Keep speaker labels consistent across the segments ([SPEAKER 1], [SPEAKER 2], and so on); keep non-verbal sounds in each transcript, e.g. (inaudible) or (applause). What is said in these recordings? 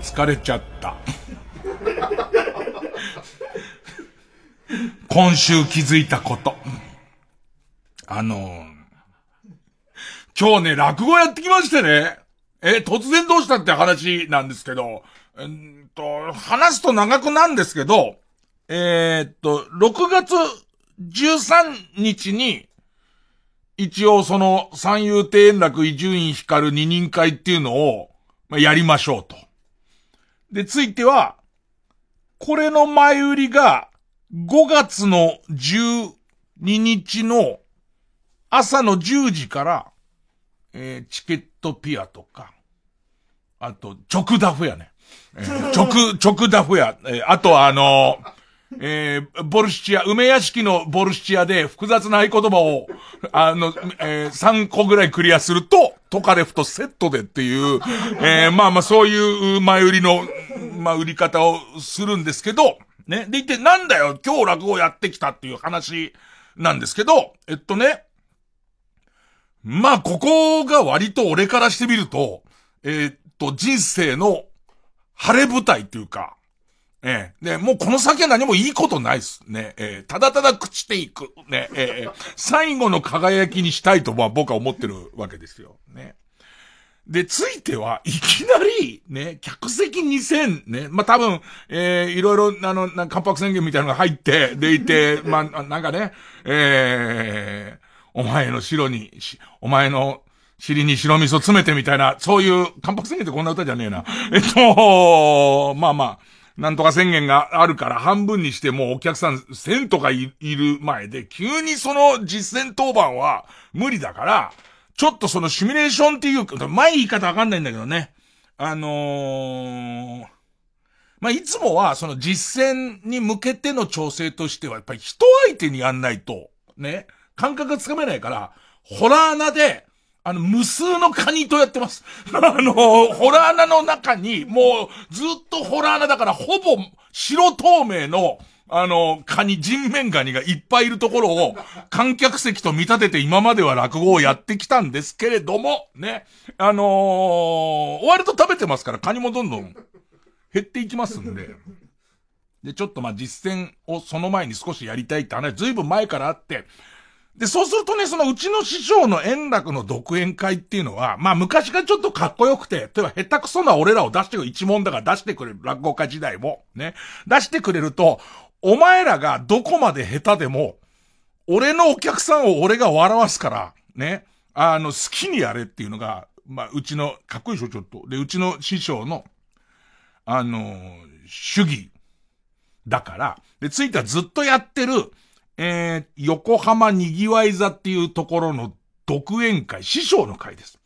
[SPEAKER 1] 疲れちゃった。(laughs) 今週気づいたこと。あの今日ね、落語やってきましてね。え、突然どうしたって話なんですけど、え、っと、話すと長くなんですけど、えー、っと、6月13日に、一応その三遊亭円楽伊集院光二人会っていうのを、まあ、やりましょうと。で、ついては、これの前売りが5月の12日の朝の10時から、えー、チケットピアとか、あと、直ダフやね。えー、直、直ダフや。えー、あとあのーえー、ボルシチア、梅屋敷のボルシチアで複雑な合言葉を、(laughs) あの、えー、3個ぐらいクリアすると、トカレフとセットでっていう、えー、まあまあそういう前売りの、まあ売り方をするんですけど、ね。で、一体なんだよ、今日落語やってきたっていう話なんですけど、えっとね、まあここが割と俺からしてみると、えー、っと、人生の晴れ舞台っていうか、ええ。で、もうこの先は何もいいことないっす。ね。ええ。ただただ朽ちていく。ね。ええ。最後の輝きにしたいと、まあ僕は思ってるわけですよ。ね。で、ついては、いきなり、ね、客席2000、ね、まあ、多分、ええー、いろいろ、あの、な関白宣言みたいなのが入って、でいて、まあ、なんかね、ええー、お前の白に、お前の尻に白味噌詰めてみたいな、そういう、関白宣言ってこんな歌じゃねえな。えっと、まあまあ、なんとか宣言があるから半分にしてもお客さん1000とかいる前で、急にその実践当番は無理だから、ちょっとそのシミュレーションっていうか、前言い方わかんないんだけどね。あのー、まあ、いつもはその実践に向けての調整としては、やっぱり人相手にやんないと、ね、感覚がつかめないから、ホラー穴で、あの、無数のカニとやってます。(laughs) あの、ホラー穴の中に、もう、ずっとホラー穴だから、ほぼ、白透明の、あの、カニ、人面ガニがいっぱいいるところを、観客席と見立てて今までは落語をやってきたんですけれども、ね。あのー、終わると食べてますから、カニもどんどん減っていきますんで。で、ちょっとまあ実践をその前に少しやりたいって話、ずいぶん前からあって、で、そうするとね、そのうちの師匠の円楽の独演会っていうのは、まあ昔がちょっとかっこよくて、例えば下手くそな俺らを出してくる一問だから出してくれる落語家時代も、ね、出してくれると、お前らがどこまで下手でも、俺のお客さんを俺が笑わすから、ね、あの、好きにやれっていうのが、まあ、うちの、かっこいいでしょ、ちょっと。で、うちの師匠の、あの主義だから、で、ついてはずっとやってる、えー、横浜にぎわい座っていうところの独演会、師匠の会です。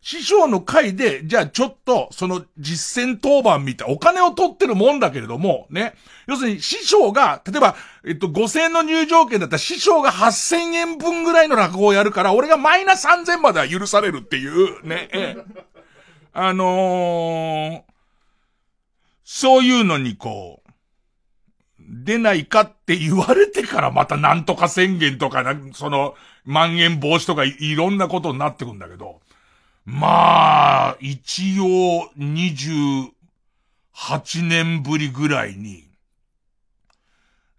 [SPEAKER 1] 師匠の会で、じゃあちょっと、その実践当番みたい、お金を取ってるもんだけれども、ね。要するに師匠が、例えば、えっと、5000円の入場券だったら師匠が8000円分ぐらいの落語をやるから、俺がマイナス3000までは許されるっていう、ね。あのー、そういうのにこう、出ないかって言われてからまたなんとか宣言とかなその、まん延防止とかいろんなことになってくんだけど、まあ、一応28年ぶりぐらいに、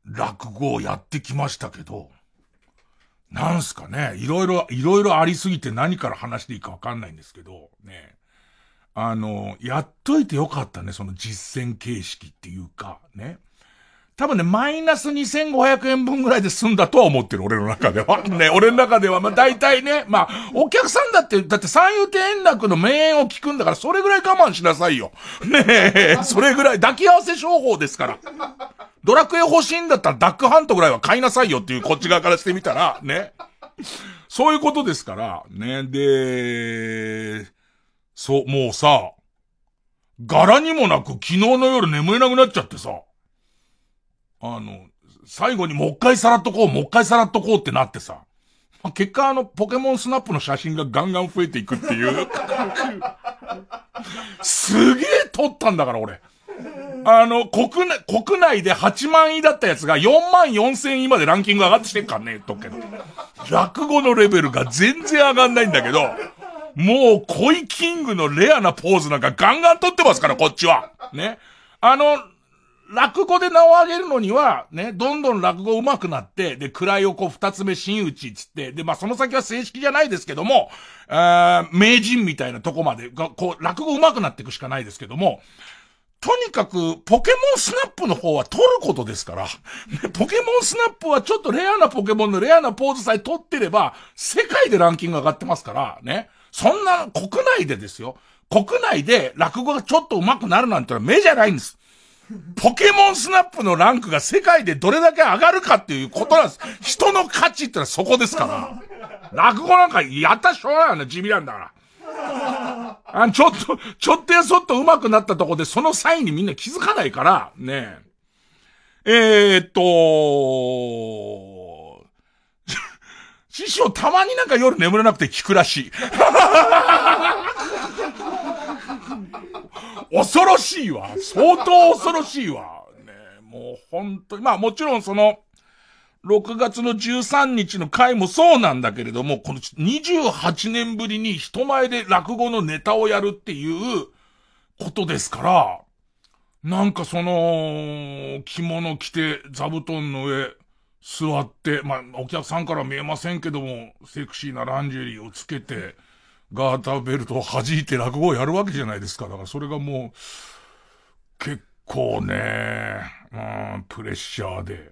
[SPEAKER 1] 落語をやってきましたけど、なんすかね、いろいろ、いろいろありすぎて何から話していいかわかんないんですけど、ね。あの、やっといてよかったね、その実践形式っていうか、ね。多分ね、マイナス2500円分ぐらいで済んだとは思ってる、俺の中では。(laughs) ね、俺の中では、まあ大体ね、まあ、お客さんだって、だって三遊亭円楽の名演を聞くんだから、それぐらい我慢しなさいよ。ねえ、(laughs) それぐらい、抱き合わせ商法ですから。ドラクエ欲しいんだったらダックハントぐらいは買いなさいよっていうこっち側からしてみたら、ね。そういうことですから、ね。で、そう、もうさ、柄にもなく昨日の夜眠れなくなっちゃってさ、あの、最後にもう一回さらっとこう、もう一回さらっとこうってなってさ。結果あの、ポケモンスナップの写真がガンガン増えていくっていう。すげえ撮ったんだから、俺。あの、国内、国内で8万位だったやつが4万4千位までランキング上がってきてんかんね、とっけ。落語のレベルが全然上がんないんだけど、もう、恋キングのレアなポーズなんかガンガン撮ってますから、こっちは。ね。あの、落語で名を上げるのには、ね、どんどん落語上手くなって、で、位をこう二つ目真打ちつって、で、まあ、その先は正式じゃないですけども、あ名人みたいなとこまで、が、こう、落語上手くなっていくしかないですけども、とにかく、ポケモンスナップの方は取ることですから、ポケモンスナップはちょっとレアなポケモンのレアなポーズさえ取ってれば、世界でランキング上がってますから、ね。そんな、国内でですよ。国内で落語がちょっと上手くなるなんてのは目じゃないんです。ポケモンスナップのランクが世界でどれだけ上がるかっていうことなんです。人の価値ってのはそこですから。落語なんかやったしょうがないよね、地味なんだから。あちょっと、ちょっとやそっと上手くなったとこでその際にみんな気づかないから、ねえ。えー、っと、(laughs) 師匠たまになんか夜眠れなくて聞くらしい。(laughs) 恐ろしいわ。相当恐ろしいわ。ねもう本当に、まあもちろんその、6月の13日の回もそうなんだけれども、この28年ぶりに人前で落語のネタをやるっていうことですから、なんかその、着物着て座布団の上座って、まあお客さんから見えませんけども、セクシーなランジェリーをつけて、ガーターベルトを弾いて落語をやるわけじゃないですか。だからそれがもう、結構ね、うん、プレッシャーで。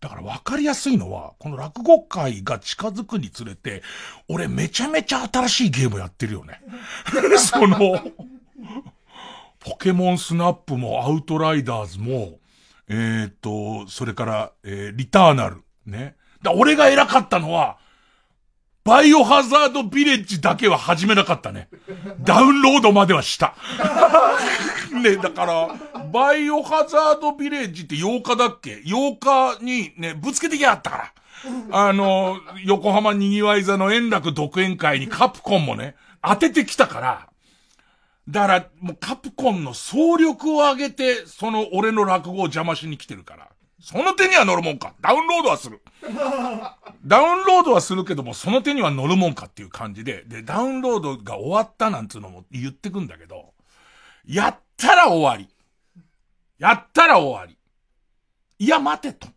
[SPEAKER 1] だから分かりやすいのは、この落語会が近づくにつれて、俺めちゃめちゃ新しいゲームやってるよね。(laughs) その、ポケモンスナップもアウトライダーズも、えっ、と、それから、えー、リターナル。ね。だ俺が偉かったのは、バイオハザードビレッジだけは始めなかったね。ダウンロードまではした。(laughs) ね、だから、バイオハザードビレッジって8日だっけ ?8 日にね、ぶつけてきやったから。あの、横浜にぎわい座の円楽独演会にカプコンもね、当ててきたから、だから、もうカプコンの総力を上げて、その俺の落語を邪魔しに来てるから。その手には乗るもんか。ダウンロードはする。(laughs) ダウンロードはするけども、その手には乗るもんかっていう感じで、で、ダウンロードが終わったなんつうのも言ってくんだけど、やったら終わり。やったら終わり。いや、待てと。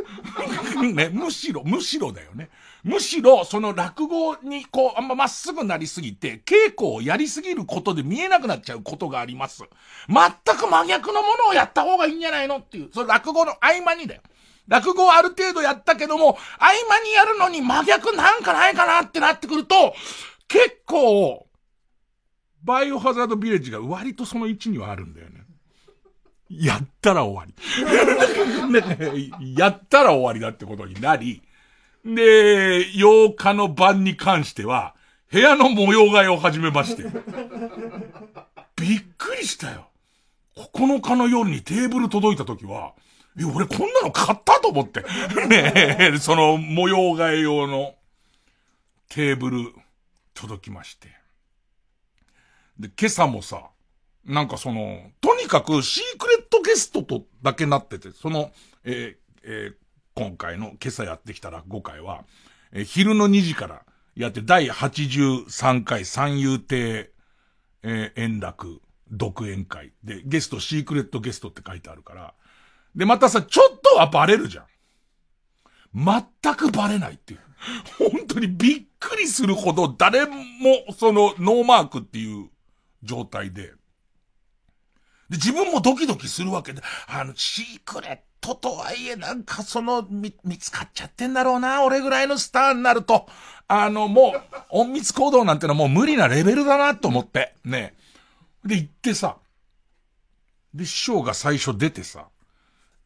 [SPEAKER 1] (laughs) ね、むしろ、むしろだよね。むしろ、その落語に、こう、あんままっすぐなりすぎて、稽古をやりすぎることで見えなくなっちゃうことがあります。全く真逆のものをやった方がいいんじゃないのっていう、その落語の合間にだよ。落語をある程度やったけども、合間にやるのに真逆なんかないかなってなってくると、結構、バイオハザードビレッジが割とその位置にはあるんだよね。やったら終わり。(laughs) ね、やったら終わりだってことになり、で、8日の晩に関しては、部屋の模様替えを始めまして。びっくりしたよ。9日の夜にテーブル届いた時は、え、俺こんなの買ったと思って。ねえその模様替え用のテーブル届きまして。で、今朝もさ、なんかその、とにかくシークレットゲストとだけなってて、その、えー、えー、今回の今朝やってきたら5回は、えー、昼の2時からやって第83回三遊亭、えー、円楽独演会で、ゲスト、シークレットゲストって書いてあるから、で、またさ、ちょっとはバレるじゃん。全くバレないっていう。本当にびっくりするほど誰も、その、ノーマークっていう状態で。で、自分もドキドキするわけで、あの、シークレットとはいえ、なんかその、見、見つかっちゃってんだろうな、俺ぐらいのスターになると。あの、もう、隠密行動なんてのはもう無理なレベルだなと思って。ね。で、行ってさ。で、師匠が最初出てさ。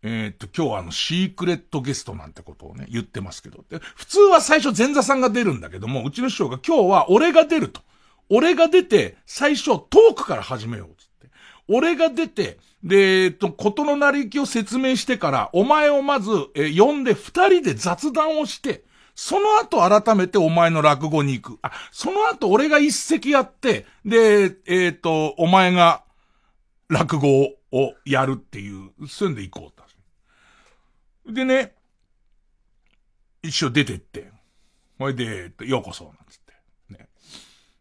[SPEAKER 1] えー、っと、今日はあの、シークレットゲストなんてことをね、言ってますけど。で、普通は最初前座さんが出るんだけども、うちの師匠が今日は俺が出ると。俺が出て、最初トークから始めよう。つって俺が出て、で、えっと、ことのなり行きを説明してから、お前をまず、え呼んで二人で雑談をして、その後改めてお前の落語に行く。あ、その後俺が一席やって、で、えっ、と、お前が落語をやるっていう、そういうんで行こう。でね、一緒出てって、ほいで、えっとようこそ、なんつって。ね。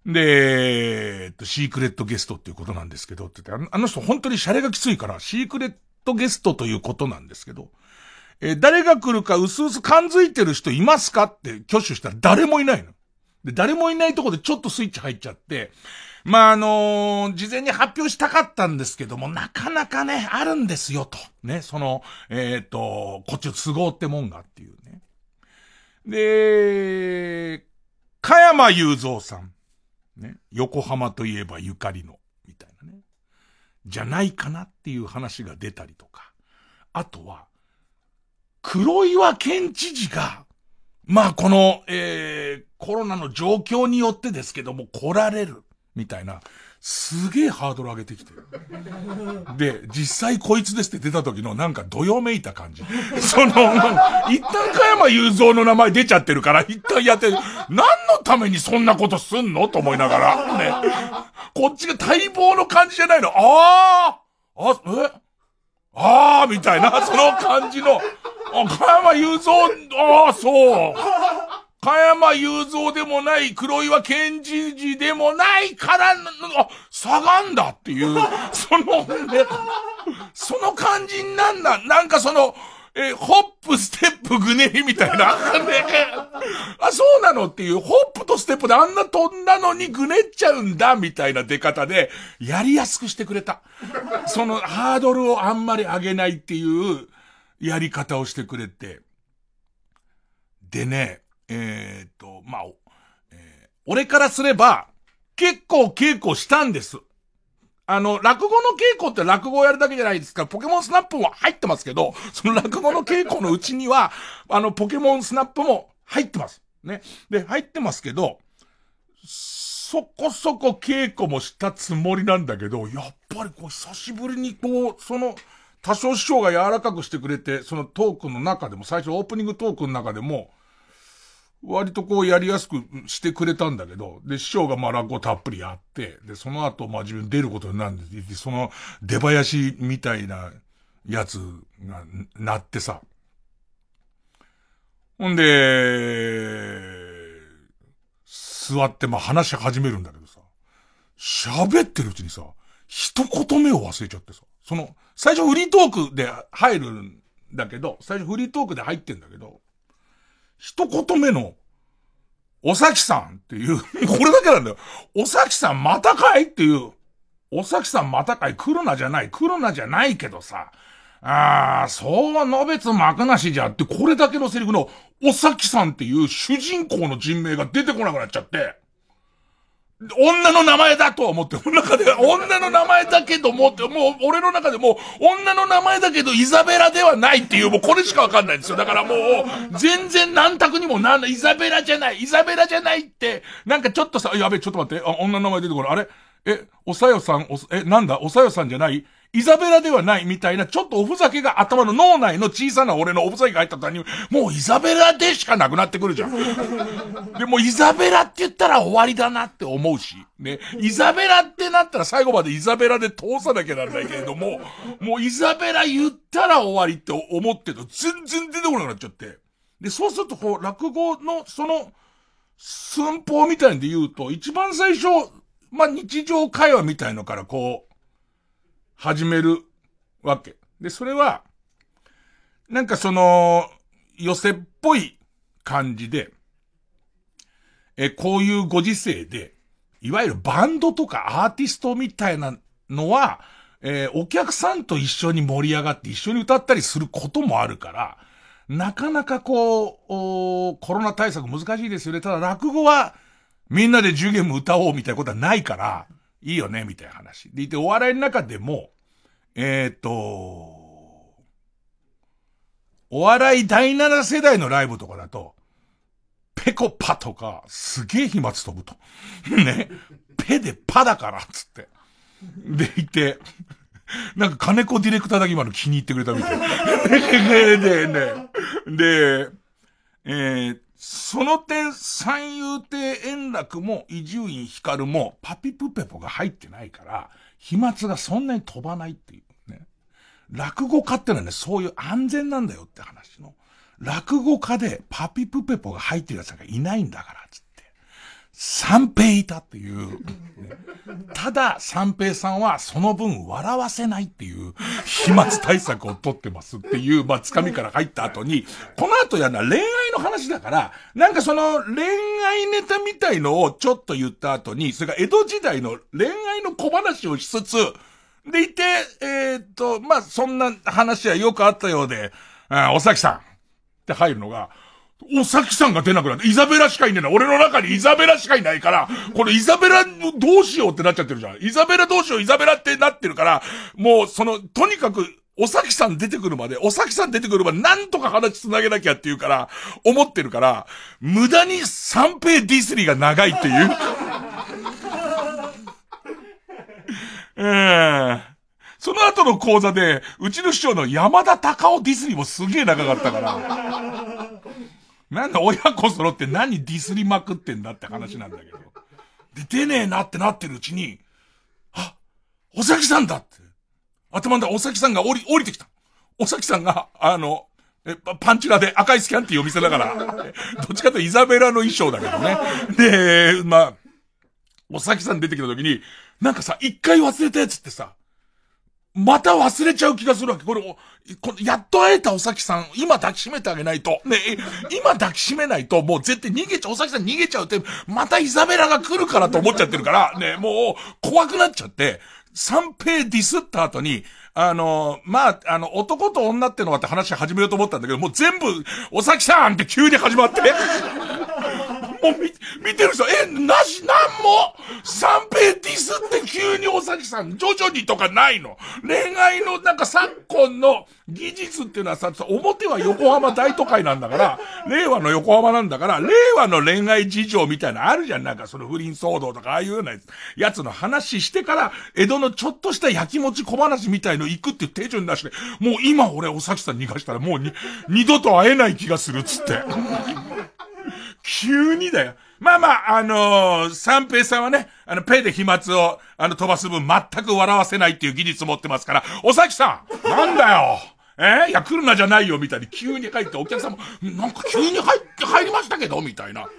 [SPEAKER 1] で、えっと、シークレットゲストっていうことなんですけど、って言ってあの人本当にシャレがきついから、シークレットゲストということなんですけど、えー、誰が来るか薄々感づいてる人いますかって挙手したら誰もいないの。で、誰もいないとこでちょっとスイッチ入っちゃって、まあ、あのー、事前に発表したかったんですけども、なかなかね、あるんですよ、と。ね、その、えっ、ー、と、こっちの都合ってもんがっていうね。で、加山雄三さん。ね。横浜といえばゆかりの、みたいなね。じゃないかなっていう話が出たりとか。あとは、黒岩県知事が、まあこの、えー、コロナの状況によってですけども来られる。みたいな、すげえハードル上げてきてる。で、実際こいつですって出た時のなんかどよめいた感じ。その、一旦加山雄三の名前出ちゃってるから、一旦やって。何のためにそんなことすんのと思いながら。ね。こっちが待望の感じじゃないの。あああ、え？ああみたいな、その感じの。あ、加山雄三、ああ、そう。加山雄三でもない、黒岩健治寺でもないから、あ、下がんだっていう、(laughs) その、ね、その感じになんだ。なんかその、えホップ、ステップ、グネリみたいな。ね、あ、そうなのっていう、ホップとステップであんな飛んだのにぐねっちゃうんだ、みたいな出方で、やりやすくしてくれた。その、ハードルをあんまり上げないっていう、やり方をしてくれて。でね、えー、っと、まあ、えー、俺からすれば、結構稽古したんです。あの、落語の稽古って落語をやるだけじゃないですから。ポケモンスナップも入ってますけど、その落語の稽古のうちには、(laughs) あの、ポケモンスナップも入ってます。ね。で、入ってますけど、そこそこ稽古もしたつもりなんだけど、やっぱりこう、久しぶりにこう、その、多少師匠が柔らかくしてくれて、そのトークの中でも、最初オープニングトークの中でも、割とこうやりやすくしてくれたんだけど、で、師匠がまあ落語たっぷりやって、で、その後まあ自分出ることになるんで、でその出囃子みたいなやつがなってさ。ほんで、座ってまあ話し始めるんだけどさ、喋ってるうちにさ、一言目を忘れちゃってさ、その、最初フリートークで入るんだけど、最初フリートークで入ってんだけど、一言目の、おさきさんっていう (laughs) これだけなんだよ。おさきさんまたかいっていう。おさきさんまたかい来るなじゃない。来るなじゃないけどさ。ああ、そうはのべつ幕なしじゃって、これだけのセリフの、おさきさんっていう主人公の人名が出てこなくなっちゃって。女の名前だと思って、中で女の名前だけどもって、もう俺の中でも女の名前だけどイザベラではないっていう、もうこれしかわかんないんですよ。だからもう、全然何択にもなんない、イザベラじゃない、イザベラじゃないって、なんかちょっとさ、やべ、ちょっと待って、あ、女の名前出てこない。あれ？え、おさよさん、お、え、なんだ？おさよさんじゃない？イザベラではないみたいな、ちょっとおふざけが頭の脳内の小さな俺のおふざけが入った途端に、もうイザベラでしかなくなってくるじゃん。(laughs) でもイザベラって言ったら終わりだなって思うし、ね。イザベラってなったら最後までイザベラで通さなきゃならないけれども、もうイザベラ言ったら終わりって思ってると全然出てこなくなっちゃって。で、そうするとこう、落語のその、寸法みたいんで言うと、一番最初、まあ、日常会話みたいのからこう、始めるわけ。で、それは、なんかその、寄せっぽい感じで、え、こういうご時世で、いわゆるバンドとかアーティストみたいなのは、えー、お客さんと一緒に盛り上がって一緒に歌ったりすることもあるから、なかなかこう、コロナ対策難しいですよね。ただ落語は、みんなで10ゲーム歌おうみたいなことはないから、いいよね、みたいな話。でいて、お笑いの中でも、えっ、と、お笑い第7世代のライブとかだと、ペコパとか、すげえ飛沫飛ぶと。(laughs) ね。ペでパだから、つって。でいて、なんか金子ディレクターだけ今の気に入ってくれたみたい。で、(laughs) で、ね。で、えー、その点、三遊亭円楽も伊集院光もパピプペポが入ってないから、飛沫がそんなに飛ばないっていう。落語家ってのはね、そういう安全なんだよって話の。落語家でパピプペポが入ってる奴がいないんだから、つって。三平いたっていう。ただ、三平さんはその分笑わせないっていう飛沫対策を取ってますっていう、まあ、つかみから入った後に、この後やるのは恋愛の話だから、なんかその恋愛ネタみたいのをちょっと言った後に、それが江戸時代の恋愛の小話をしつつ、でいて、えー、っと、まあ、そんな話はよくあったようで、あおさきさんって入るのが、おさきさんが出なくなって、イザベラしかいねえな。俺の中にイザベラしかいないから、これイザベラどうしようってなっちゃってるじゃん。イザベラどうしよう、イザベラってなってるから、もうその、とにかく、おさきさん出てくるまで、おさきさん出てくるまで、なんとか話つなげなきゃっていうから、思ってるから、無駄に三平ディスリーが長いっていう。ええーその後の講座で、うちの師匠の山田隆夫ディスリーもすげえ長かったから。なんだ親子揃って何ディスりまくってんだって話なんだけど。で、出ねえなってなってるうちに、あ、おさきさんだって。頭でおさきさんが降り、降りてきた。おさきさんが、あの、え、パンチラで赤いスキャンティーを見せながら、(laughs) どっちかとイザベラの衣装だけどね。で、まあ、おさきさん出てきた時に、なんかさ、一回忘れたやつってさ、また忘れちゃう気がするわけ。これ、こやっと会えたおさきさん、今抱きしめてあげないと。ね、今抱きしめないと、もう絶対逃げちゃう、おさきさん逃げちゃうって、またイザベラが来るからと思っちゃってるから、ね、もう、怖くなっちゃって、三平ディスった後に、あの、まあ、あの、男と女ってのはって話始めようと思ったんだけど、もう全部、おさきさんって急に始まって。もう見、見てる人、え、なし、なんも、三平ディスって急におさきさん、徐々にとかないの？恋愛のなんか昨今の技術っていうのはさ、表は横浜大都会なんだから、令和の横浜なんだから、令和の恋愛事情みたいなあるじゃん。なんかその不倫騒動とか、ああいうようなやつの話してから、江戸のちょっとした焼きもち小話みたいの行くっていう手順なしで、もう今俺おさきさん逃がしたらもうに、二度と会えない気がするっつって。急にだよ。まあまあ、あのー、三平さんはね、あの、ペイで飛沫を、あの、飛ばす分全く笑わせないっていう技術持ってますから、おさきさんなんだよえ？ー、いや、来るなじゃないよ、みたいに急に入って、お客さんも、なんか急に入って、入りましたけど、みたいな。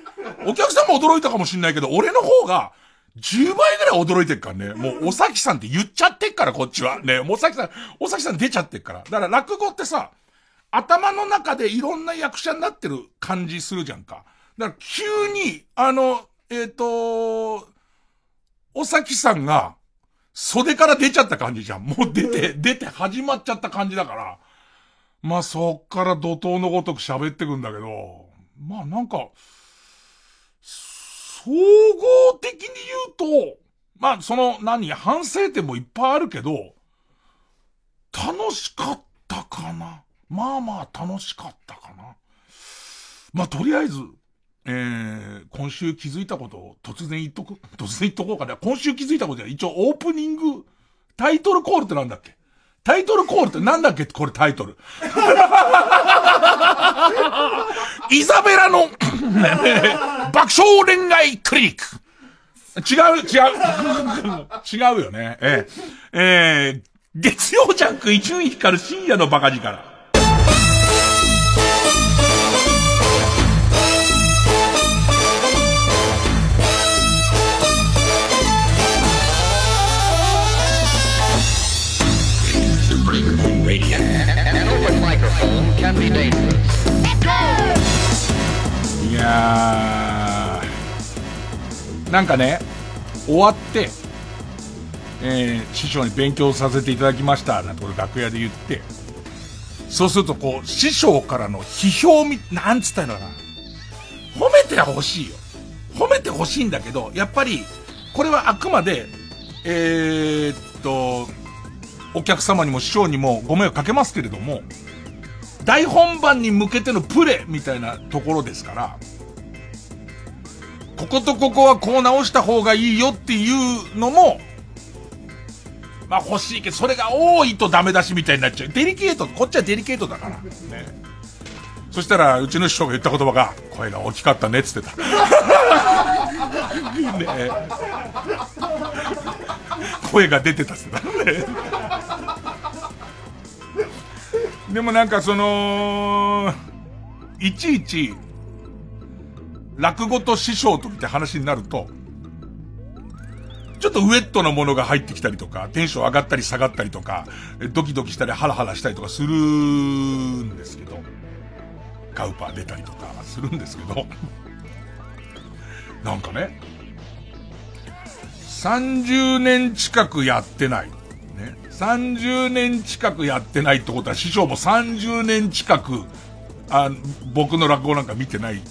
[SPEAKER 1] お客さんも驚いたかもしんないけど、俺の方が、10倍ぐらい驚いてっからね。もう、おさきさんって言っちゃってっから、こっちは。ね、もうおさきさん、おさきさん出ちゃってっから。だから落語ってさ、頭の中でいろんな役者になってる感じするじゃんか。だから急に、あの、えっ、ー、と、おさきさんが、袖から出ちゃった感じじゃん。もう出て、出て始まっちゃった感じだから。まあそっから怒涛のごとく喋ってくんだけど、まあなんか、総合的に言うと、まあその何、反省点もいっぱいあるけど、楽しかったかな。まあまあ楽しかったかな。まあとりあえず、えー、今週気づいたことを突然言っとく？(laughs) 突然言っとこうかな。今週気づいたことは一応オープニング、タイトルコールってなんだっけ？タイトルコールってなんだっけ？これタイトル。(laughs) イザベラの (laughs) 爆笑恋愛クリニック。違う、違う。違うよね。えー、えー、月曜ジャンク伊集院光る深夜のバカ力。いやー、なんかね、終わって、えー、師匠に勉強させていただきました、なんて俺楽屋で言って、そうするとこう、師匠からの批評み、なんつったのかな。褒めてほしいよ。褒めてほしいんだけど、やっぱり、これはあくまで、えー、っと、お客様にも師匠にもご迷惑かけますけれども、大本番に向けてのプレみたいなところですから、こことここはこう直した方がいいよっていうのも、まあ欲しいけど、それが多いとダメ出しみたいになっちゃう。デリケート、こっちはデリケートだから。ね。そしたら、うちの師匠が言った言葉が、声が大きかったねっ、(laughs) つってた。ね声が出てたっすね。でもなんかその、いちいち、落語と師匠とって話になると、ちょっとウェットなものが入ってきたりとか、テンション上がったり下がったりとか、ドキドキしたりハラハラしたりとかするんですけど、カウパー出たりとか (laughs) するんですけど、なんかね、30年近くやってない。30年近くやってないってことは師匠も30年近く、あ僕の落語なんか見てない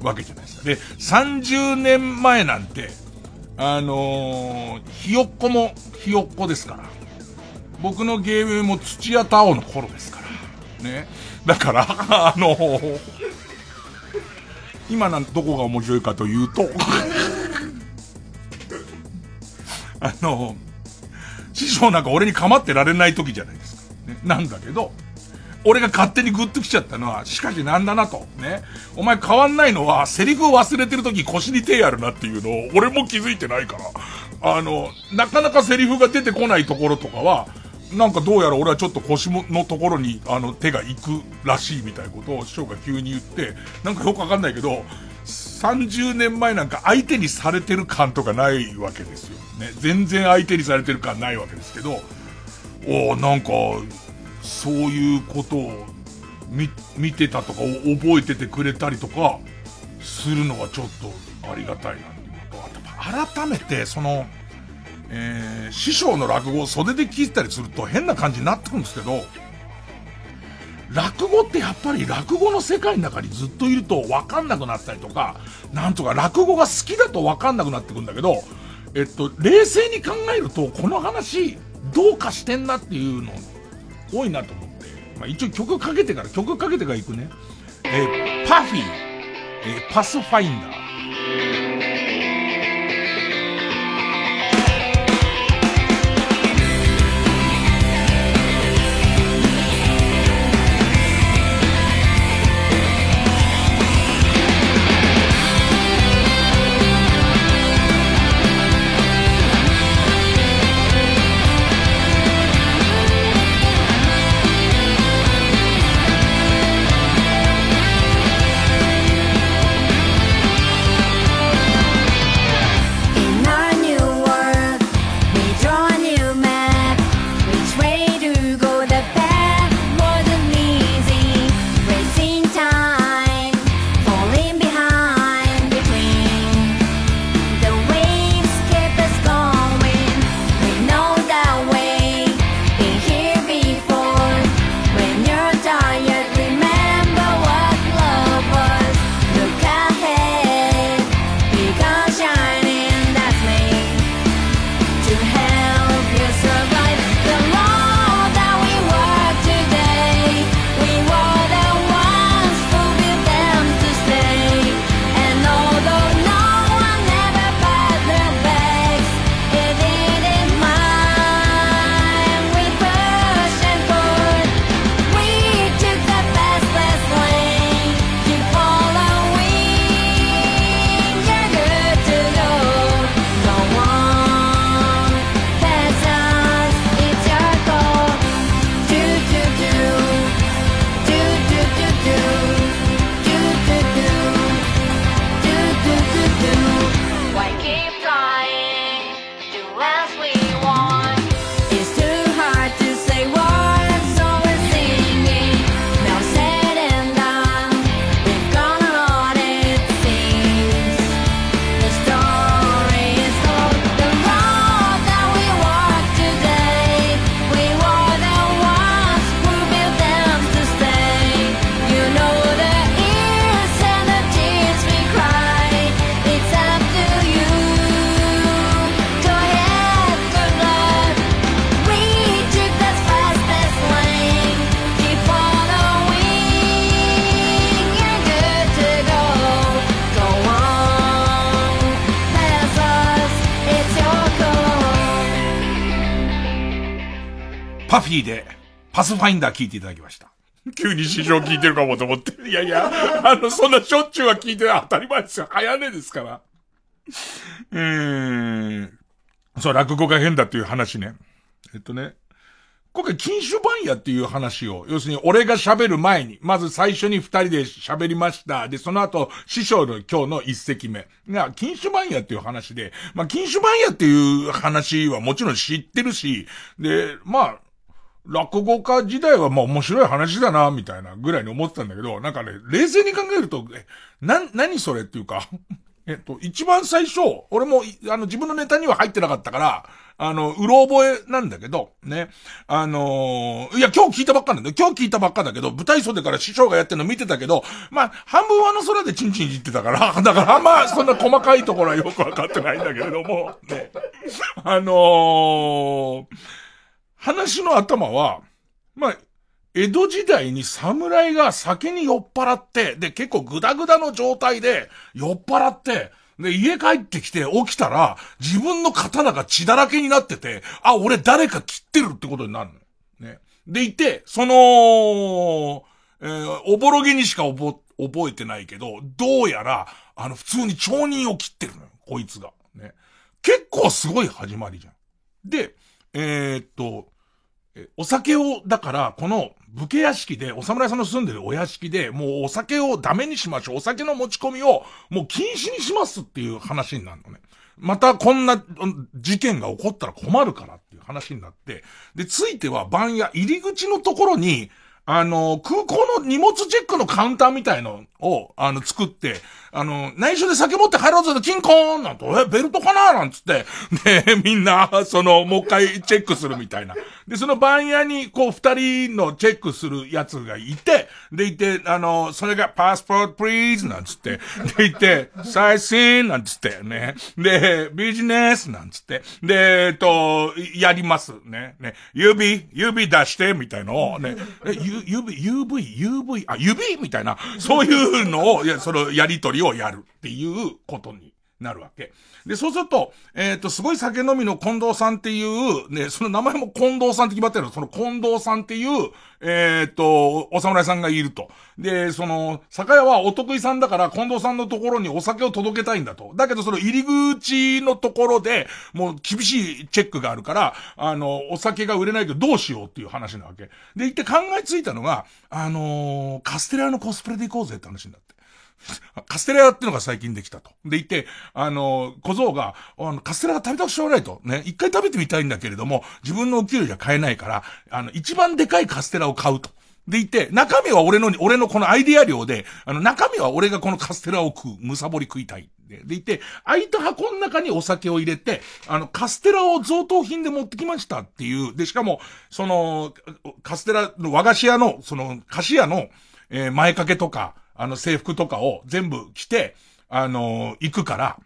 [SPEAKER 1] わけじゃないですか。で、30年前なんて、あのー、ひよっこもひよっこですから。僕の芸名も土屋太鳳の頃ですから。ね。だから、(laughs) あのー、今なんどこが面白いかというと (laughs) あのー、師匠なんか俺に構ってられない時じゃないですか。ね、なんだけど、俺が勝手にグッと来ちゃったのは、しかしなんだなと。ね。お前変わんないのは、セリフを忘れてる時腰に手やるなっていうのを、俺も気づいてないから。あの、なかなかセリフが出てこないところとかは、なんかどうやら俺はちょっと腰のところに、あの、手が行くらしいみたいなことを師匠が急に言って、なんかよくわかんないけど、30年前なんか相手にされてる感とかないわけですよ。ね。全然相手にされてる感ないわけですけど、おなんか、そういうことを見、見てたとか覚えててくれたりとか、するのはちょっとありがたいなっていうこと。改めて、その、えー、師匠の落語を袖で聞いたりすると変な感じになってくるんですけど、落語ってやっぱり落語の世界の中にずっといると分かんなくなったりとか、なんとか落語が好きだと分かんなくなってくんだけど、えっと、冷静に考えると、この話、どうかしてんなっていうの多いなと思って、まあ、一応曲かけてから、曲かけてから行くね。えー、パフィー、えー、パスファインダー。パスファインダー聞いていただきました。急に市場聞いてるかもと思って。いやいや、あの、そんなしょっちゅうは聞いて当たり前ですよ。早寝ですから。えー、そう、落語が変だっていう話ね。えっとね、今回、禁酒番屋っていう話を、要するに俺が喋る前に、まず最初に二人で喋りました。で、その後、師匠の今日の一席目が、禁酒番屋っていう話で、まあ、禁酒番屋っていう話はもちろん知ってるし、で、まあ、落語家時代はまあ面白い話だな、みたいなぐらいに思ってたんだけど、なんかね、冷静に考えると、え、な、何それっていうかえっと、一番最初、俺も、あの、自分のネタには入ってなかったから、あの、うろ覚えなんだけど、ね。あのー、いや、今日聞いたばっかなんだよ。今日聞いたばっかだけど、舞台袖から師匠がやってるの見てたけど、まあ、半分あの空でチンチンいじってたから、(laughs) だからあ、そんな細かいところはよくわかってないんだけれども、ね。あのー、話の頭は、まあ、江戸時代に侍が酒に酔っ払って、で、結構グダグダの状態で酔っ払って、で、家帰ってきて起きたら、自分の刀が血だらけになってて、あ、俺誰か切ってるってことになるの。ね。でいて、その、えー、おぼろげにしか覚えてないけど、どうやら、あの、普通に町人を切ってるのよ、こいつが。ね。結構すごい始まりじゃん。で、えー、っと、お酒を、だから、この武家屋敷で、お侍さんの住んでるお屋敷で、もうお酒をダメにしましょう。お酒の持ち込みを、もう禁止にしますっていう話になるのね。またこんな事件が起こったら困るからっていう話になって、で、ついては番屋入り口のところに、あの、空港の荷物チェックのカウンターみたいのを、あの、作って、あの、内緒で酒持って入ろうぜと、キンコーンなんて、え、ベルトかななんつって、で、(laughs) みんな、その、もう一回チェックするみたいな。で、その番屋に、こう、二人のチェックするやつがいて、で、いて、あの、それが、パスポートプリーズなんつって、で、いて、最新なんつって、ね。で、ビジネスなんつって、で、えっと、やります。ね。ね。指、指出して、みたいのを、ね。指、UV、UV、あ、指？みたいな、そういうのを、いや、そのやりとりをやるっていうことになるわけ。で、そうすると、えっ、ー、と、すごい酒飲みの近藤さんっていう、ね、その名前も近藤さんって決まってるの。その近藤さんっていう、えっ、ー、と、お侍さんがいると。で、その、酒屋はお得意さんだから近藤さんのところにお酒を届けたいんだと。だけどその入り口のところで、もう厳しいチェックがあるから、あの、お酒が売れないけどどうしようっていう話なわけ。で、行って考えついたのが、あのー、カステラのコスプレで行こうぜって話になって。(laughs) カステラ屋っていうのが最近できたと。でいて、あの、小僧が、あの、カステラが食べたくしょうがないと。ね、一回食べてみたいんだけれども、自分のお給料じゃ買えないから、あの、一番でかいカステラを買うと。でいて、中身は俺の、俺のこのアイディア量で、あの、中身は俺がこのカステラを食う、むさぼり食いたい。で、でいて、空いた箱の中にお酒を入れて、あの、カステラを贈答品で持ってきましたっていう。で、しかも、その、カステラの和菓子屋の、その、菓子屋の、えー、前掛けとか、あの制服とかを全部着て、あのー、行くから、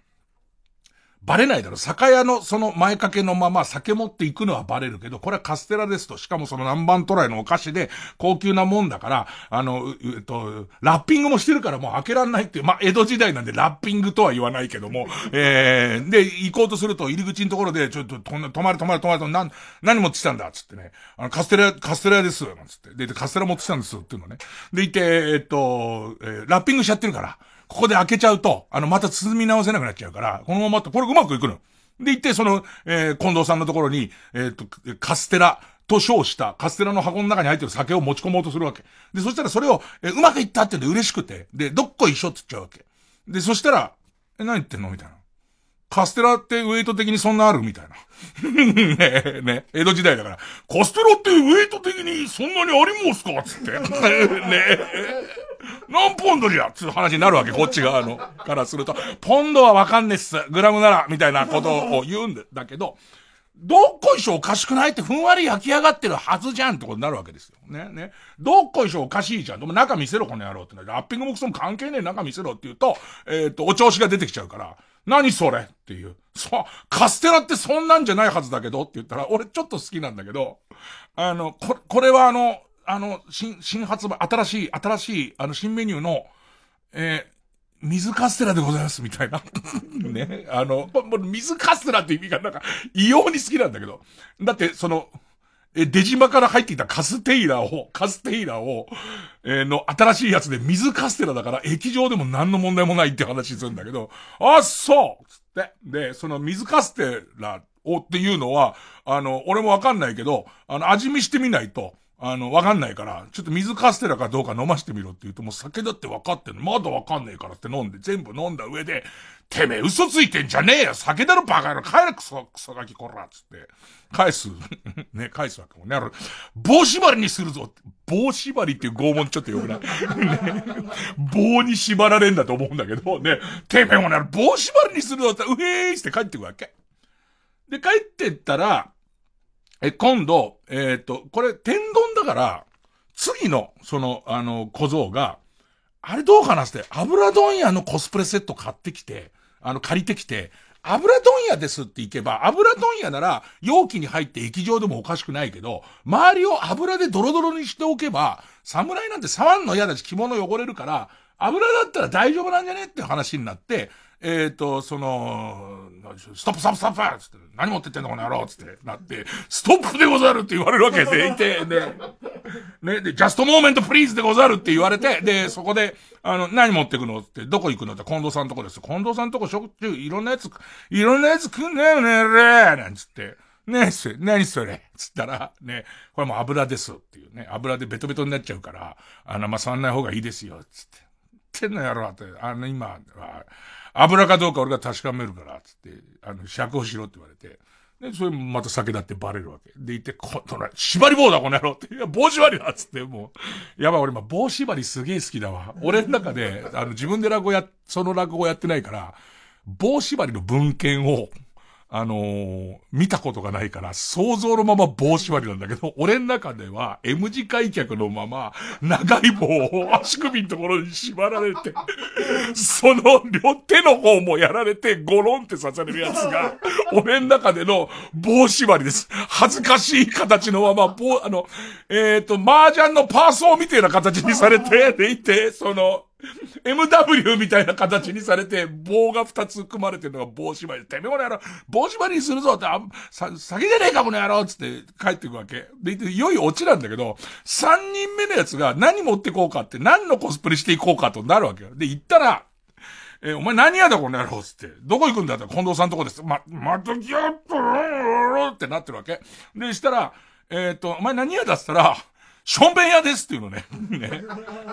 [SPEAKER 1] バレないだろ。酒屋のその前掛けのまま酒持っていくのはバレるけど、これはカステラですと。しかもその南蛮トライのお菓子で高級なもんだから、あの、えっと、ラッピングもしてるからもう開けらんないっていう、まあ、江戸時代なんでラッピングとは言わないけども、えー、で、行こうとすると入り口のところで、ちょっと止まる止まる止まると、なん、何持ってきたんだ？つってね。あの、カステラ、カステラです。なんつって。で、カステラ持ってきたんですっていうのね。で、いて、えっと、えー、ラッピングしちゃってるから、ここで開けちゃうと、あの、また包み直せなくなっちゃうから、このままって、これうまくいくの。で、行って、その、えー、近藤さんのところに、えっ、と、カステラと称したカステラの箱の中に入ってる酒を持ち込もうとするわけ。で、そしたらそれを、えー、うまくいったってんで嬉しくて、で、どっこ一緒って言っちゃうわけ。で、そしたら、え、何言ってんのみたいな。カステラってウェイト的にそんなあるみたいな。(laughs) ね、ね江戸時代だから、カステラってウェイト的にそんなにありますか？つって。(laughs) ね。何ポンドじゃ？つう話になるわけ、こっち側の、からすると。ポンドはわかんねっす。グラムなら、みたいなことを言うんだけど、どっこいしょおかしくないってふんわり焼き上がってるはずじゃんってことになるわけですよ。ね、ね。どっこいしょおかしいじゃん。でも中見せろこの野郎ってラッピングボックスも関係ねえ中見せろって言うと、えっ、と、お調子が出てきちゃうから、何それっていう。そう、カステラってそんなんじゃないはずだけどって言ったら、俺ちょっと好きなんだけど、あの、こ、これはあの、あの、新、新発売、新しい、新しい、あの、新メニューの、えー、水カステラでございます、みたいな。(laughs) ね。あの、水カステラって意味がなんか、異様に好きなんだけど。だって、その、え、出島から入ってきたカステイラーを、カステイラーを、えー、の新しいやつで水カステラだから液状でも何の問題もないって話するんだけど、あ、そうつって。で、その水カステラをっていうのは、あの、俺もわかんないけど、あの、味見してみないと、あの、わかんないから、ちょっと水カステラかどうか飲ましてみろって言うと、もう酒だってわかってんの。まだわかんねえからって飲んで、全部飲んだ上で、てめえ嘘ついてんじゃねえよ酒だろバカ野郎帰れクソ、クソガキこらつって。返す。(laughs) ね、返すわけもね。あの、棒縛りにするぞ棒縛りっていう拷問ちょっとよくない、ね、(laughs) 棒に縛られんだと思うんだけど、ね、てめえもね、棒縛りにするぞって、うへーって帰ってくわけ。で、帰ってったら、え、今度、えっ、ー、と、これ、天丼だから、次の、その、あの、小僧が、あれどうかなって、油問屋のコスプレセット買ってきて、あの、借りてきて、油問屋ですって行けば、油問屋なら容器に入って液状でもおかしくないけど、周りを油でドロドロにしておけば、侍なんて触んの嫌だし着物汚れるから、油だったら大丈夫なんじゃねって話になって、えっ、ー、と、その、ストップストップストップつって、何持ってってんのこの野郎つってなって、ストップでござるって言われるわけ (laughs) でいて、で、ね、で、 just moment please でござるって言われて、で、そこで、あの、何持ってくのって、どこ行くのって近藤さんとこです。近藤さんとこしょっちゅういろんなやつ、いろんなやつ来んねよねれなんつって。ねえ、そ何それつったら、ね、これもう油ですっていうね、油でベトベトになっちゃうから、あの、まあ、触んない方がいいですよ、つって。ってんのやろって、あの、今は、油かどうか俺が確かめるから、つって、あの、釈放しろって言われて。で、それまた酒だってバレるわけ。で、言って、こ、の、縛り棒だ、この野郎って。いや、棒縛りだつって、もう。やばい、俺今棒縛りすげえ好きだわ。俺の中で、あの、自分で落語や、その落語やってないから、棒縛りの文献を、あのー、見たことがないから、想像のまま棒縛りなんだけど、(laughs) 俺の中では M 字開脚のまま、長い棒を足首のところに縛られて、(laughs) その両手の方もやられて、ゴロンって刺されるやつが、(laughs) 俺の中での棒縛りです。恥ずかしい形のまま、棒、あの、えっ、ー、と、麻雀のパーソーみたいな形にされて、でいて、その、(laughs) MW みたいな形にされて、棒が二つ組まれてるのが棒縛り、てめえこの野郎、棒縛りにするぞって、あ、さ、先じゃねえかこの野郎つって帰ってくわけ。で、いよいよオチなんだけど、三人目のやつが何持ってこうかって、何のコスプレしていこうかとなるわけよ。で、行ったら、えお前何やだこの野郎つって。どこ行くんだって近藤さんとこです。ま、また来やったろってなってるわけ。で、したら、えっ、ー、と、お前何やだっつったら、ションベン屋ですっていうのね。(laughs) ね。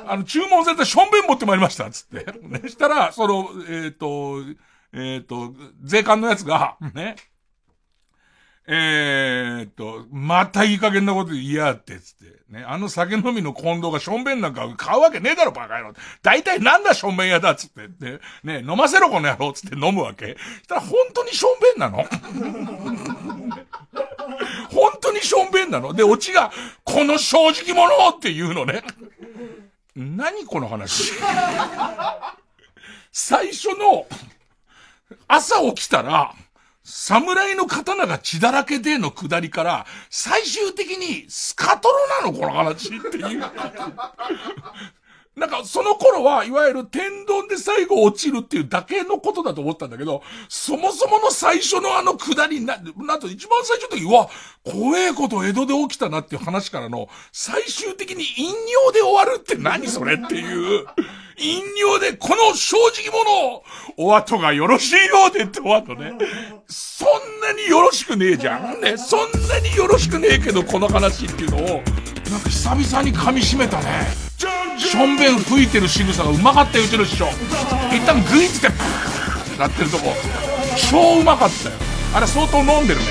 [SPEAKER 1] あの、注文されたションベン持ってまいりました、つって。ね。したら、その、えっ、ー、と、えっ、ー、と、税関のやつが、ね。えー、っと、またいい加減なこと言いやって、つって。ね。あの酒飲みの近藤がションベンなんか買うわけねえだろ、バカ野郎。大体なんだションベン屋だ、つって。ね。ね、飲ませろ、この野郎、つって飲むわけ。したら、本当にションベンなの？(laughs) 本当にションベンなの？で、オチが、この正直者って言うのね。何この話？最初の、朝起きたら、侍の刀が血だらけでの下りから、最終的にスカトロなのこの話っていう。なんか、その頃は、いわゆる天丼で最後落ちるっていうだけのことだと思ったんだけど、そもそもの最初のあの下りな、なんと一番最初の時、うわ、怖えこと江戸で起きたなっていう話からの、最終的に陰陽で終わるって何それっていう、陰陽でこの正直者を、お後がよろしいようでって終わるのね。そんなによろしくねえじゃん。ね、そんなによろしくねえけど、この話っていうのを、なんか久々に噛み締めたね。しょんべん吹いてる仕草がうまかったようちの師匠。一旦グイッてプーなってるとこ。超うまかったよ。あれ相当飲んでるね。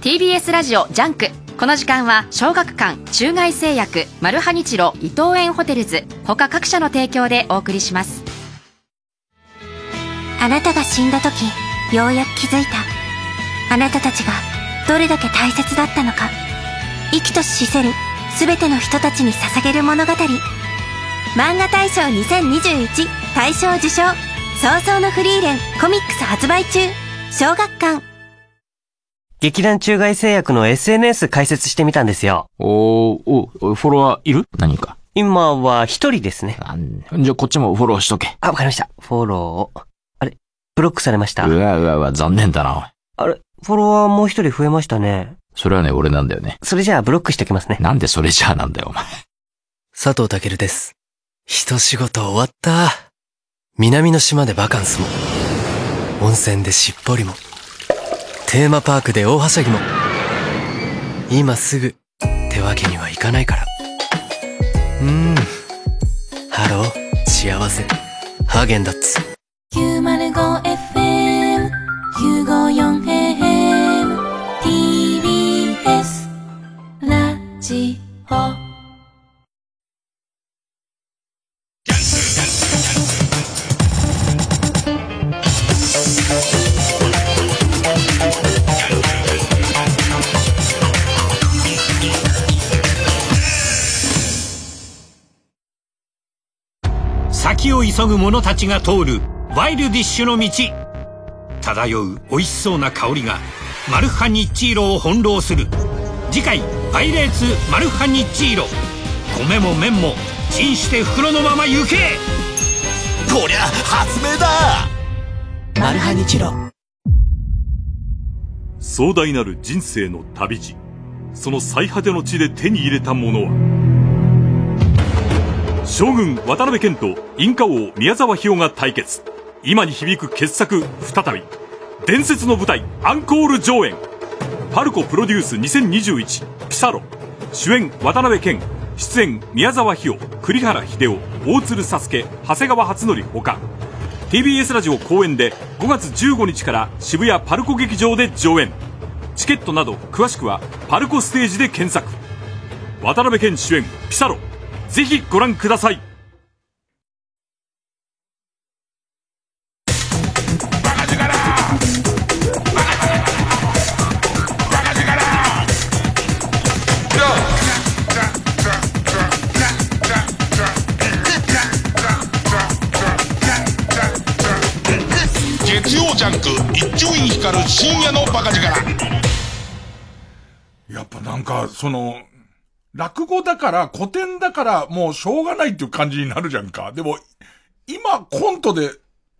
[SPEAKER 2] TBS ラジオ JUNK。この時間は小学館中外製薬マルハニチロ伊藤園ホテルズ。他各社の提供でお送りします。
[SPEAKER 3] あなたが死んだ時ようやく気づいた。あなたたちがどれだけ大切だったのか生きとし死せる全ての人たちに捧げる物語漫画大賞2021大賞受賞葬送のフリーレンコミックス発売中小学館
[SPEAKER 4] 劇団中外製薬の SNS 開設してみたんですよ。
[SPEAKER 5] おー、お、フォロワーいる？何か。
[SPEAKER 4] 今は一人ですね。
[SPEAKER 5] じゃあこっちもフォローしとけ。
[SPEAKER 4] あ、わかりました。フォロー。あれ？ブロックされました。
[SPEAKER 5] うわうわうわ、残念だな、
[SPEAKER 4] あれ？フォロワーもう一人増えましたね。
[SPEAKER 5] それはね、俺なんだよね。
[SPEAKER 4] それじゃあブロックしておきますね。
[SPEAKER 5] なんでそれじゃあなんだよ、お前。
[SPEAKER 6] 佐藤健です。一仕事終わった。南の島でバカンスも、温泉でしっぽりも、テーマパークで大はしゃぎも、今すぐってわけにはいかないから。うーん。ハロー、幸せ。ハーゲンダッツ。
[SPEAKER 7] 先を急ぐ者たちが通るワイルディッシュの道。漂う美味しそうな香りがマルハニッチーロを翻弄する。次回「パイレーツマルハニッチーロ」米も麺もチンして袋のまま行け。
[SPEAKER 8] こりゃ発明だ。
[SPEAKER 6] マルハニチロ。
[SPEAKER 9] 壮大なる人生の旅路。その最果ての地で手に入れたものは将軍渡辺謙とインカ王宮沢ひよが対決。今に響く傑作再び。伝説の舞台アンコール上演。パルコプロデュース2021ピサロ。主演渡辺謙。出演宮沢ひよ栗原秀夫。大鶴佐助長谷川初則ほか。TBS ラジオ公演で5月15日から渋谷パルコ劇場で上演。チケットなど詳しくはパルコステージで検索。渡辺謙主演ピサロ。ぜひご覧ください。
[SPEAKER 10] 月曜ジャンク一丁院光る深夜のバカ力。
[SPEAKER 1] やっぱなんか、その、落語だから、古典だから、もうしょうがないっていう感じになるじゃんか。でも、今コントで、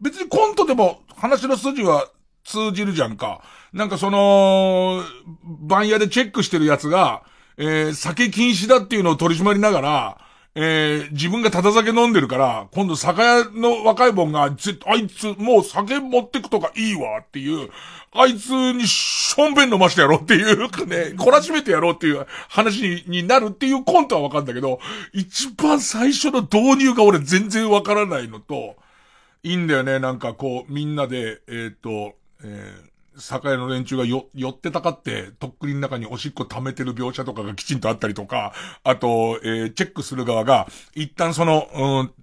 [SPEAKER 1] 別にコントでも話の筋は通じるじゃんか。なんかその、番屋でチェックしてるやつが、えー酒禁止だっていうのを取り締まりながら、えー自分がただ酒飲んでるから、今度酒屋の若いもんが、あいつ、もう酒持ってくとかいいわっていう、あいつにしょんべん飲ましてやろうっていうか、ね、懲らしめてやろうっていう話になるっていうコントはわかんだけど、一番最初の導入が俺全然わからないのと、いいんだよね、なんかこう、みんなで、えっ、と、えー酒屋の連中がよ、寄ってたかって、とっくりの中におしっこ溜めてる描写とかがきちんとあったりとか、あと、えーチェックする側が、一旦その、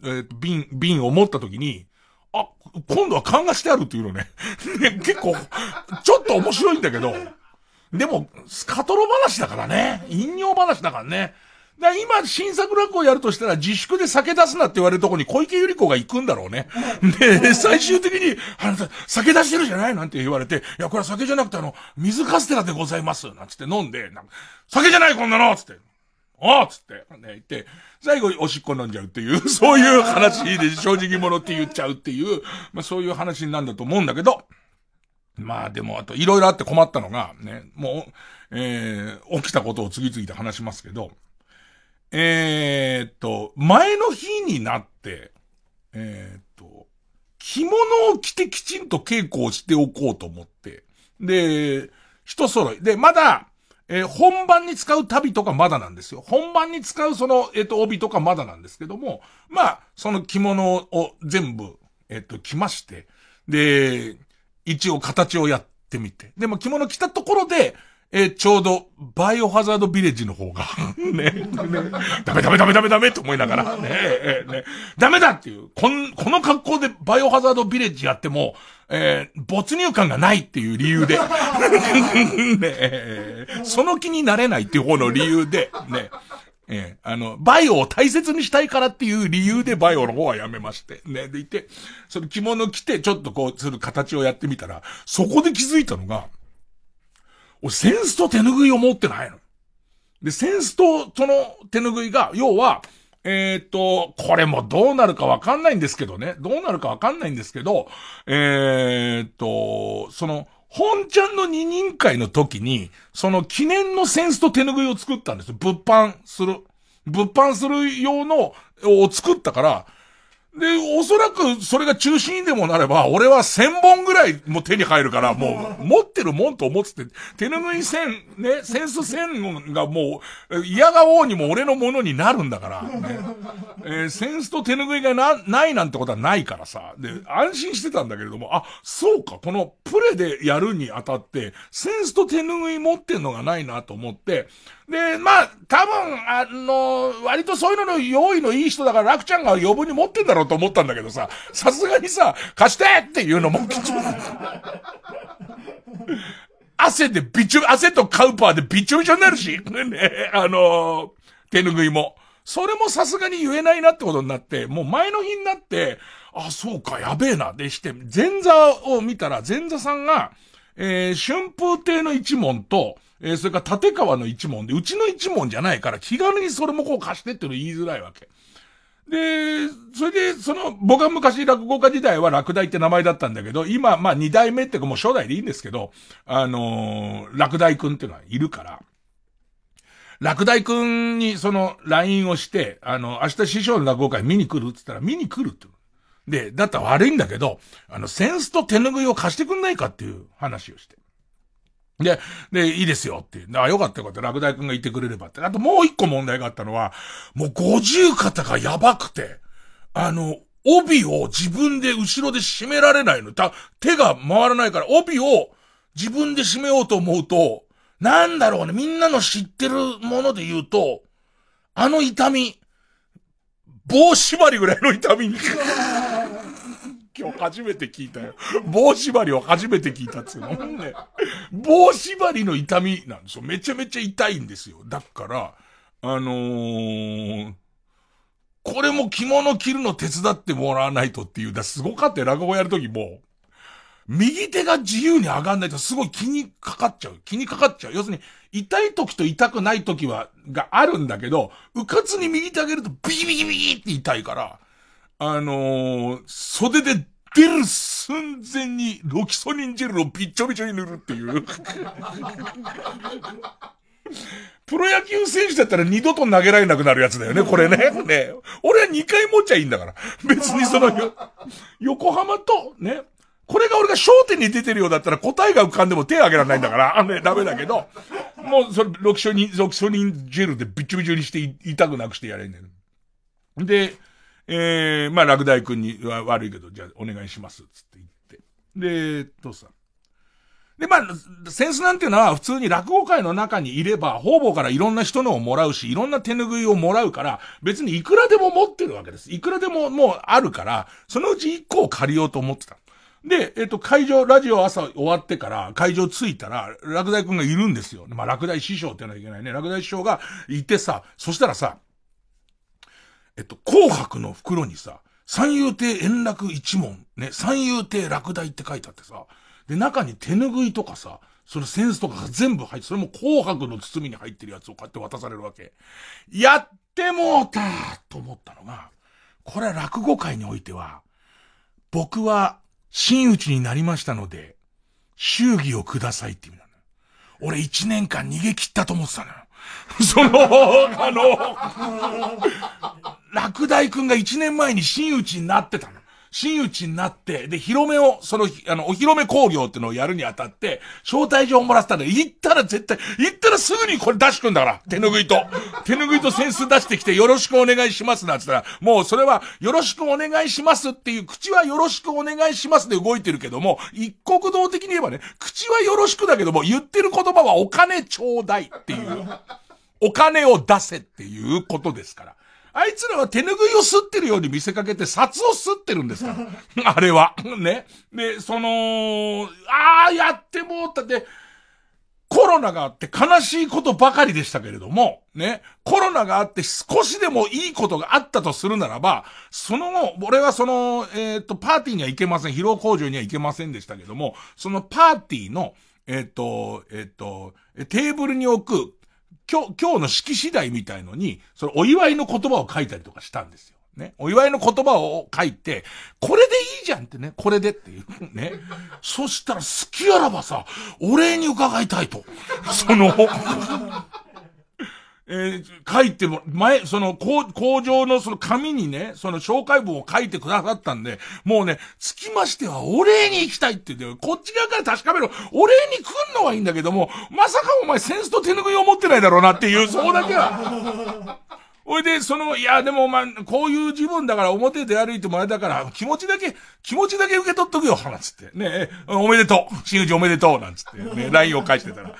[SPEAKER 1] うん、えー瓶、瓶を持った時に、あ、今度は勘がしてあるっていうのね。(laughs) ね結構、ちょっと面白いんだけど、でも、スカトロ話だからね。引用話だからね。だ今、新作落語をやるとしたら、自粛で酒出すなって言われるとこに小池百合子が行くんだろうね。で、最終的に、あなた、酒出してるじゃない？なんて言われて、いや、これは酒じゃなくてあの、水カステラでございます。なんつって飲んで、なんか酒じゃないこんなの！つって。ああつって、ね、言って、最後におしっこ飲んじゃうっていう、(laughs) そういう話で正直者って言っちゃうっていう、まあそういう話になるんだと思うんだけど、まあでも、あと、いろいろあって困ったのが、ね、もう、えー、起きたことを次々と話しますけど、えーと、前の日になって、えーと、着物を着てきちんと稽古をしておこうと思って、で、人揃い。で、まだ、えー本番に使う旅とかまだなんですよ。本番に使うその、えっ、と、帯とかまだなんですけども、まあ、その着物を全部、えっ、と、着まして、で、一応形をやってみて。でも着物着たところで、えーちょうど、バイオハザードビレッジの方が、(laughs) ね、ダメダメダメダメダメと思いながら、ね、えね、ダメだっていう、こん、この格好でバイオハザードビレッジやっても、えー没入感がないっていう理由で、(laughs) ねえその気になれないっていう方の理由で、ね、えーあの、バイオを大切にしたいからっていう理由でバイオの方はやめまして。ね。でいて、その着物着てちょっとこうする形をやってみたら、そこで気づいたのが、俺センスと手拭いを持ってないの。で、センスとその手拭いが、要は、えーと、これもどうなるかわかんないんですけどね。どうなるかわかんないんですけど、えーと、その、本ちゃんの二人会の時に、その記念のセンスと手拭いを作ったんですよ。物販する。物販する用の、を作ったから、で、おそらくそれが中心にでもなれば、俺は千本ぐらいもう手に入るから、もう、持ってるもんと思ってて、手拭い線、ね、センス線がもう、嫌が王にも俺のものになるんだから、ね。えーセンスと手拭いがな、ないなんてことはないからさ。で、安心してたんだけれども、あ、そうか、このプレでやるにあたって、センスと手拭い持ってんのがないなと思って、で、まあ、多分、あの、割とそういうのの用意のいい人だから、楽ちゃんが余分に持ってんだろうと思ったんだけどさ、さすがにさ、貸してっていうのも、(laughs) 汗でびちょ、汗とカウパーでびちょびちょになるし、ね、あの、手拭いも。それもさすがに言えないなってことになって、もう前の日になって、あ、そうか、やべえな、でして、前座を見たら、前座さんが、えー春風亭の一門と、えーそれから立川の一門で、うちの一門じゃないから、気軽にそれもこう貸してっての言いづらいわけ。で、それで、その、僕は昔落語家時代は落第って名前だったんだけど、今、まあ二代目っていうかもう初代でいいんですけど、あのー落第くんっていうのはいるから、落第くんにその LINE をして、あの、明日師匠の落語会見に来るって言ったら見に来るって。で、だったら悪いんだけど、あの、センスと手拭いを貸してくんないかっていう話をして。で、で、いいですよって。あ、よかったよかった。落第くんがいてくれればって。あともう一個問題があったのは、もう五十肩がやばくて、あの、帯を自分で後ろで締められないの。た、手が回らないから、帯を自分で締めようと思うと、なんだろうね、みんなの知ってるもので言うと、あの痛み、棒縛りぐらいの痛みに。(laughs) 今日初めて聞いたよ。棒縛りを初めて聞いたっつうの。ね、棒縛りの痛みなんですよ。めちゃめちゃ痛いんですよ。だから、あのー、これも着物着るの手伝ってもらわないとっていう、だすごかったよ落語やるときも、右手が自由に上がんないとすごい気にかかっちゃう。気にかかっちゃう。要するに、痛い時と痛くない時は、があるんだけど、うかつに右手上げるとビキビキビキって痛いから、あのー、袖で出る寸前にロキソニンジェルをびっちょびちょに塗るっていう。プロ野球選手だったら二度と投げられなくなるやつだよね、これね。ね俺は二回持っちゃいいんだから。別にその、横浜と、ね。これが俺が焦点に出てるようだったら答えが浮かんでも手挙げられないんだから、あね、ダメだけど、もうそれ、ロキソニン、ロキソニンジェルでびちょびちょにして痛くなくしてやれんねん。で、えー、まあ、落第君には悪いけど、じゃあお願いします、つって言って。で、どうさ。で、まあ、センスなんていうのは普通に落語会の中にいれば、方々からいろんな人のをもらうし、いろんな手拭いをもらうから、別にいくらでも持ってるわけです。いくらでももうあるから、そのうち一個を借りようと思ってた。で、えっと、会場、ラジオ朝終わってから、会場着いたら、落第くんがいるんですよ。まあ、落第師匠ってのはいけないね。落第師匠がいてさ、そしたらさ、えっと、紅白の袋にさ、三遊亭円楽一門、ね、三遊亭落第って書いてあってさ、で、中に手拭いとかさ、そのセンスとかが全部入って、それも紅白の包みに入ってるやつをこうやって渡されるわけ。やってもうたと思ったのが、これは落語界においては、僕は真打ちになりましたので、祝儀をくださいって意味なのよ。俺一年間逃げ切ったと思ってたのよ。(laughs) その、あの、落第君が1年前に真打ちになってたの。真打ちになって、で、広めを、その、あの、お披露目工業ってのをやるにあたって、招待状をもらったんだ行ったら絶対、行ったらすぐにこれ出してくんだから、手拭いと。(laughs) 手拭いとセンス出してきて、よろしくお願いしますなんつったら、もうそれは、よろしくお願いしますっていう、口はよろしくお願いしますで動いてるけども、一国道的に言えばね、口はよろしくだけども、言ってる言葉はお金ちょうだいっていう、お金を出せっていうことですから。あいつらは手拭いを吸ってるように見せかけて札を吸ってるんですから。(laughs) あれは。ね。で、その、ああ、やってもうたって、コロナがあって悲しいことばかりでしたけれども、ね。コロナがあって少しでもいいことがあったとするならば、その後、俺はその、えっ、と、パーティーには行けません。披露工場には行けませんでしたけども、そのパーティーの、えっ、と、えっ、と、テーブルに置く、今日、今日の式次第みたいのに、そのお祝いの言葉を書いたりとかしたんですよ。ね。お祝いの言葉を書いて、これでいいじゃんってね。これでっていう。ね。そしたら好きあらばさ、お礼に伺いたいと。その、えー書いても、前、その、工場のその紙にね、その紹介文を書いてくださったんで、もうね、つきましてはお礼に行きたいって言って、こっち側から確かめろ。お礼に来んのはいいんだけども、まさかお前センスと手拭いを持ってないだろうなっていう、そうだけは。おいで、その、いや、でもまあ、こういう自分だから表で歩いてもらえたから、気持ちだけ、気持ちだけ受け取っとくよ、なんつって。ねえおめでとう。新内おめでとう、なんつって。ね、LINE を返してたら。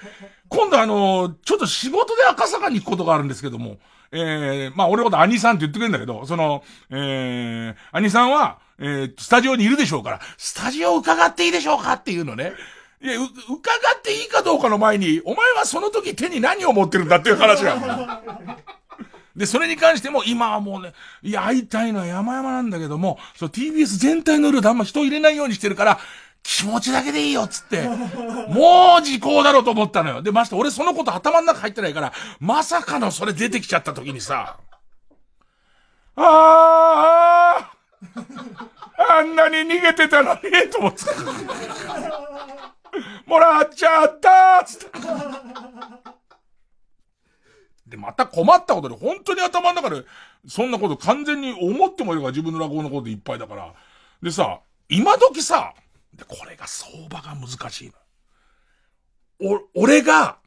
[SPEAKER 1] 今度あの、ちょっと仕事で赤坂に行くことがあるんですけども、えー、まあ俺のこと兄さんって言ってくれるんだけど、その、えー、兄さんは、えー、スタジオにいるでしょうから、スタジオ伺っていいでしょうかっていうのね。いや、伺っていいかどうかの前に、お前はその時手に何を持ってるんだっていう話が。で、それに関しても、今はもうね、いや、会いたいのは山々なんだけども、そう、TBS 全体のルールあんま人を入れないようにしてるから、気持ちだけでいいよっ、つって。(laughs) もう時効だろうと思ったのよ。で、まして俺そのこと頭の中入ってないから、まさかのそれ出てきちゃった時にさ、あああんなに逃げてたのに、と思って。もらっちゃったつって。で、また困ったことで、本当に頭の中で、そんなこと完全に思ってもいるから自分の落語のこといっぱいだから。でさ、今時さ、で、これが相場が難しいの。お、俺が、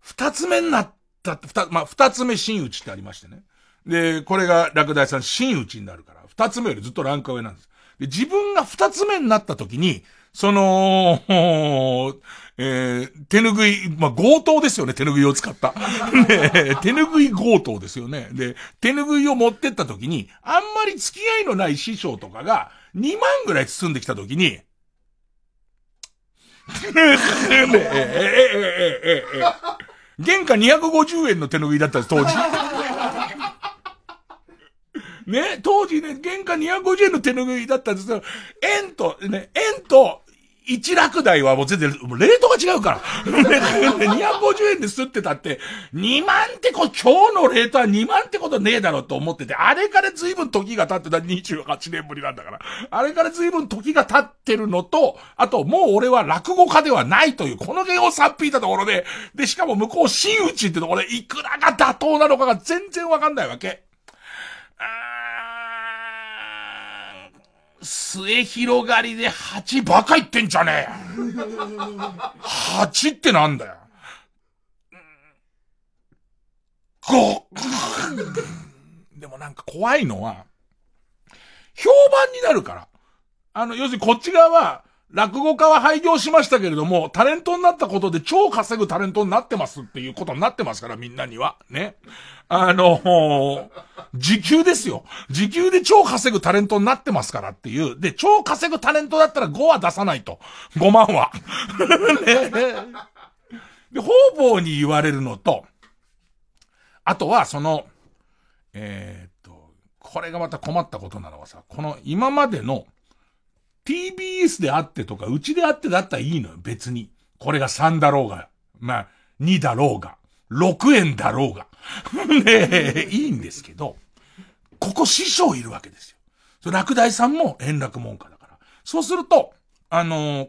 [SPEAKER 1] 二つ目になったって、二、まあ、二つ目真打ちってありましてね。で、これが落第さん真打ちになるから、二つ目よりずっとランク上なんです。で、自分が二つ目になった時に、その、えー、手ぬぐい、まあ、強盗ですよね、手ぬぐいを使った。(laughs) ね、手ぬぐい強盗ですよね。で、手ぬぐいを持ってった時に、あんまり付き合いのない師匠とかが、2万ぐらい包んできた時に、(laughs) ええ、え、え、え、え、えええ、原価250円の手拭いだったんです、当時。ね、当時ね、原価250円の手拭いだったんですけど、円と、ね、円と、一落台はもう全然、もうレートが違うから。(laughs) 250円で吸ってたって、2万ってこ、今日のレートは2万ってことねえだろうと思ってて、あれから随分時が経ってた28年ぶりなんだから。あれから随分時が経ってるのと、あともう俺は落語家ではないという、この弦をさっぴいたところで、で、しかも向こう真打ちってところで、いくらが妥当なのかが全然わかんないわけ。末広がりで8バカ言ってんじゃねえ。8ってなんだよ。5! でもなんか怖いのは、評判になるから。あの、要するにこっち側は、落語家は廃業しましたけれども、タレントになったことで超稼ぐタレントになってますっていうことになってますから、みんなには。ね。あの、時給ですよ。時給で超稼ぐタレントになってますからっていう。で、超稼ぐタレントだったら5は出さないと。5万は。(laughs) ね。で、方々に言われるのと、あとはその、えー、っと、これがまた困ったことなのはさ、この今までの TBS であってとか、うちであってだったらいいのよ、別に。これが3だろうが、まあ、2だろうが、6円だろうが。(laughs) ねいいんですけど、ここ師匠いるわけですよ。落第さんも円楽門下だから。そうすると、あのー、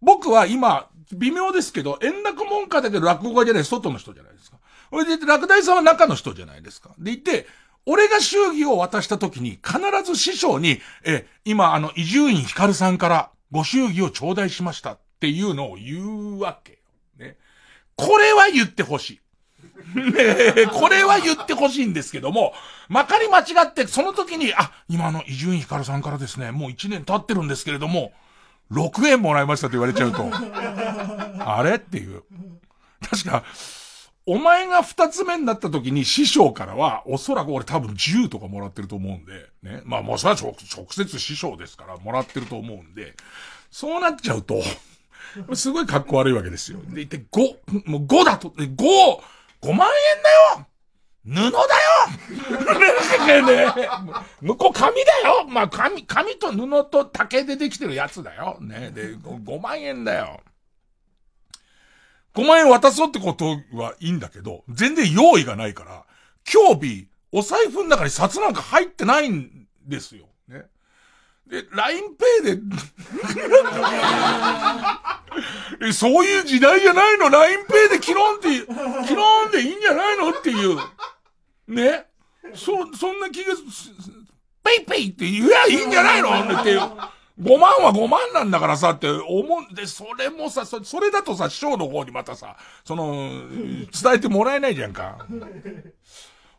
[SPEAKER 1] 僕は今、微妙ですけど、円楽門下だけど落語家じゃない、外の人じゃないですか。それで、落第さんは中の人じゃないですか。でいて、俺が祝儀を渡した時に、必ず師匠に、え、今あの、伊集院光さんからご祝儀を頂戴しましたっていうのを言うわけよ。ね。これは言ってほしい。ねこれは言ってほしいんですけども、まかり間違って、その時に、あ、今の伊集院光さんからですね、もう1年経ってるんですけれども、6円もらいましたと言われちゃうと、(laughs) あれっていう。確か、お前が二つ目になった時に師匠からは、おそらく俺多分10とかもらってると思うんで、ね。まあもうそれは直接師匠ですから、もらってると思うんで、そうなっちゃうと、すごい格好悪いわけですよ。で、いて5、もう5だと、5、5万円だよ布だよ (laughs) ねね向こう紙だよまあ紙、紙と布と竹でできてるやつだよ。ねで、5万円だよ。5万円渡そうってことはいいんだけど、全然用意がないから、今日日、お財布の中に札なんか入ってないんですよ。で、LINEPay で、(laughs) そういう時代じゃないの ?LINEPay でキロンって、キロンでいいんじゃないの？っていう。ね？そ、そんな気がす、ペイペイって言えばいいんじゃないの？っていう。5万は5万なんだからさって思うんで、それもさ、そそれだとさ、師匠の方にまたさ、その、伝えてもらえないじゃんか。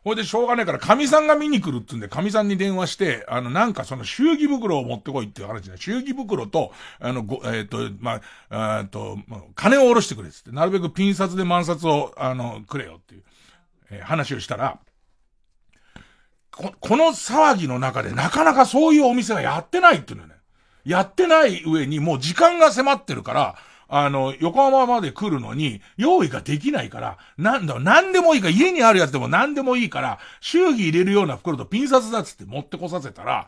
[SPEAKER 1] ほいでしょうがないから、神さんが見に来るって言うんで、神さんに電話して、あの、なんかその祝儀袋を持ってこいっていう話ね。祝儀袋と、あの、ご、えっ、ー、と、ま、えっと、金を下ろしてくれっつって、なるべくピン札で万札を、あの、くれよっていう、えー、話をしたら、こ、この騒ぎの中でなかなかそういうお店がやってないっていうのね。やってない上にもう時間が迫ってるから、あの、横浜まで来るのに、用意ができないから、なんだ、なんでもいいから、家にあるやつでもなんでもいいから、祝儀入れるような袋とピン札だっつって持ってこさせたら、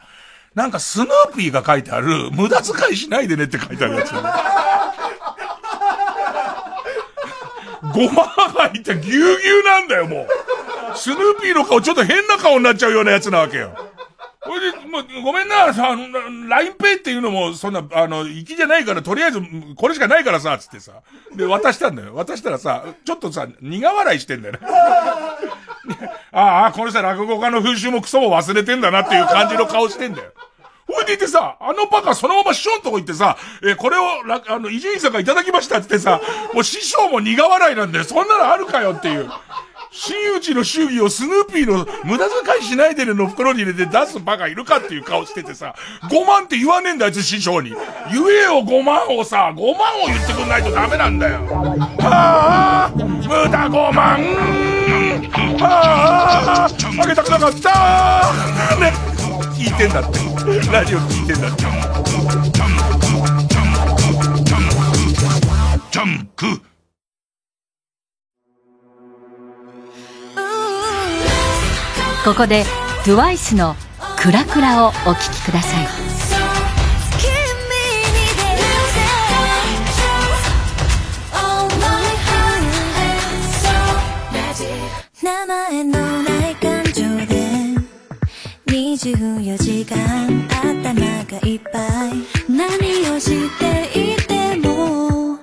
[SPEAKER 1] なんかスヌーピーが書いてある、無駄遣いしないでねって書いてあるやつ。ごま入ってぎゅうぎゅうなんだよ、もう。スヌーピーの顔ちょっと変な顔になっちゃうようなやつなわけよ。ほいで、もう、ごめんな、さ、ラインペイっていうのも、そんな、あの、行きじゃないから、とりあえず、これしかないからさ、つってさ。で、渡したんだよ。渡したらさ、ちょっとさ、苦笑いしてんだよね。(laughs) ああ、この人落語家の風習もクソも忘れてんだなっていう感じの顔してんだよ。ほいでいてさ、あのバカそのまま師匠のとこ行ってさ、えー、これを、あの、伊集院さんがいただきましたってさ、もう師匠も苦笑いなんだよ。そんなのあるかよっていう。真打ちの祝儀をスヌーピーの無駄遣いしないでねの袋に入れて出すバカいるかっていう顔しててさ、5万って言わねえんだあいつ師匠に。言えよ5万をさ、5万を言ってくんないとダメなんだよ。はあ、無駄5万はあ、あげたくなかったね、聞いてんだって。ラジオ聞いてんだって。ジャンク
[SPEAKER 2] ここで TWICE の「クラクラ」をお聴きください。名前のない感情で。24時間頭がいっぱい。何をしていても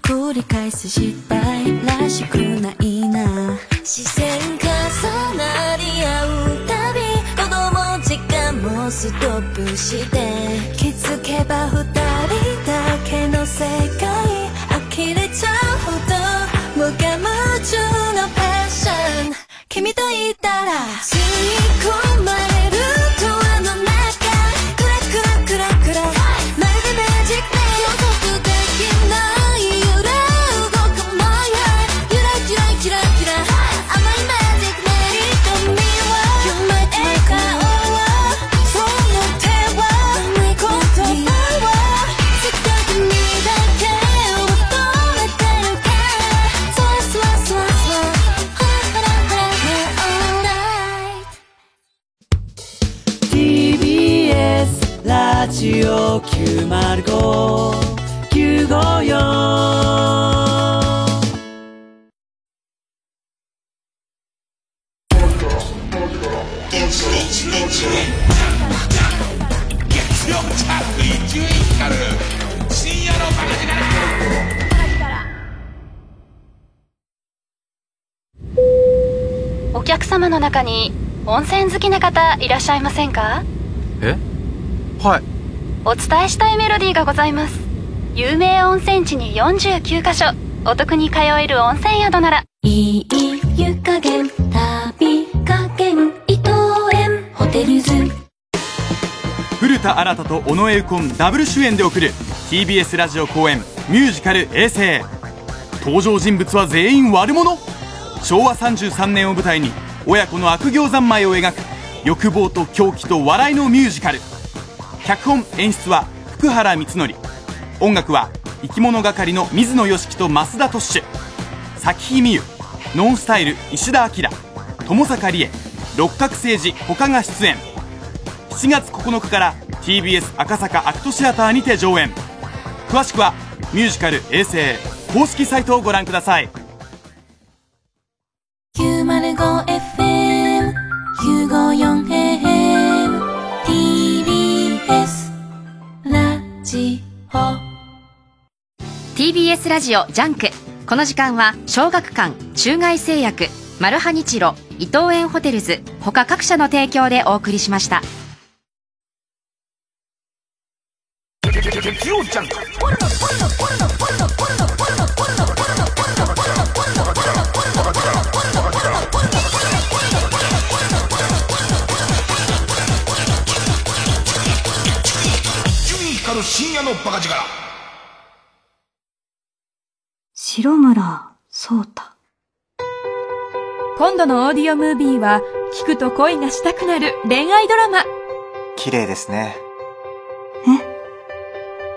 [SPEAKER 2] 繰り返す失敗らしくないな。視線重なストップして気づけば二人だけの世界呆れちゃうほど無我夢中のパッション君といたらしゃいませんか？
[SPEAKER 11] え？はい。
[SPEAKER 2] お伝えしたいメロディーがございます。有名温泉地に49カ所。お得に通える温泉宿なら。いい湯加減旅加減伊藤園。ホテルズ。
[SPEAKER 11] 古田新太と尾上右近ダブル主演で送る。TBS ラジオ公演ミュージカル「衛星」登場人物は全員悪者？昭和33年を舞台に親子の悪行三昧を描く欲望と狂気と笑いのミュージカル。脚本演出は福原光則。音楽は生き物係の水野良樹と増田トッシュ。咲日美優ノンスタイル石田明。友坂理恵。六角誠治他が出演。7月9日から TBS 赤坂アクトシアターにて上演。詳しくはミュージカル「衛生」公式サイトをご覧ください。954AM TBS
[SPEAKER 12] ラジオ。TBS ラジオ JUNK。この時間は小学館中外製薬マルハニチロ伊藤園ホテルズ他各社の提供でお送りしました。
[SPEAKER 10] 月曜ジャンク。伊集院光る深夜のバカ力。
[SPEAKER 13] 白村聡太。
[SPEAKER 14] 今度のオーディオムービーは聞くと恋がしたくなる恋愛ドラマ。
[SPEAKER 15] 綺麗ですね。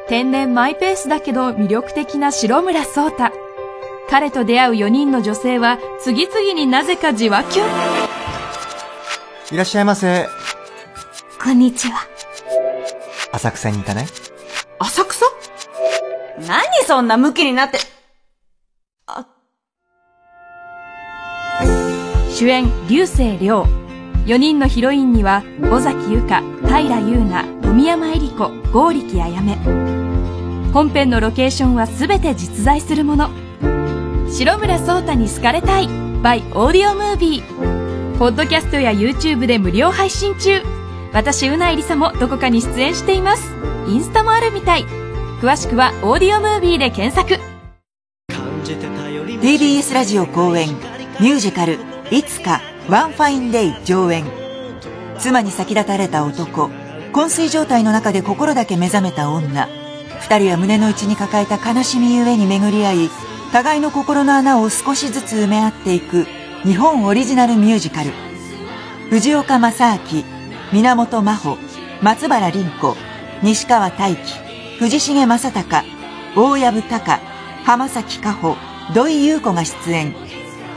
[SPEAKER 14] 天然マイペースだけど魅力的な白村聡太。彼と出会う4人の女性は次々になぜかじわきゅん
[SPEAKER 15] いらっしゃいませ。
[SPEAKER 13] こんにちは。
[SPEAKER 15] 浅草に行かない？
[SPEAKER 16] 浅草？何そんなムキになって？あ。
[SPEAKER 14] 主演流星涼。4人のヒロインには尾崎由香平優奈富山恵里子剛力あやめ本編のロケーションは全て実在するもの。白村聡太に好かれたい by オーディオムービーポッドキャストや YouTube で無料配信中。私うないりさもどこかに出演しています。インスタもあるみたい。詳しくはオーディオムービーで検索。
[SPEAKER 17] TBS ラジオ公演ミュージカル「いつかワンファインデイ」上演。妻に先立たれた男昏睡状態の中で心だけ目覚めた女。二人は胸の内に抱えた悲しみゆえに巡り合い互いの心の穴を少しずつ埋め合っていく日本オリジナルミュージカル。藤岡正明源真帆松原凛子。西川大輝藤重正隆大藪隆浜崎加穂土井優子が出演。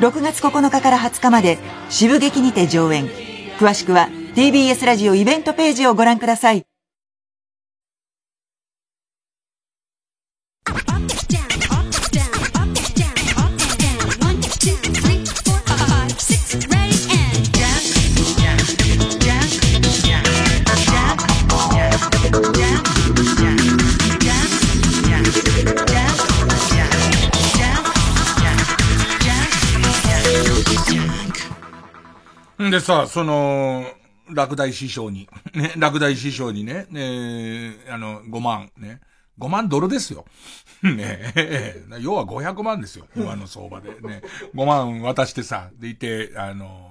[SPEAKER 17] 6月9日から20日まで渋劇にて上演。詳しくは TBS ラジオイベントページをご覧ください。
[SPEAKER 1] でさ、その、落第師匠に、ね、落第師匠にね、ね、あの、5万、ね。5万ドルですよ。(laughs) ねえ、要は500万ですよ。今の相場で。ね。5万渡してさ、でいて、あの、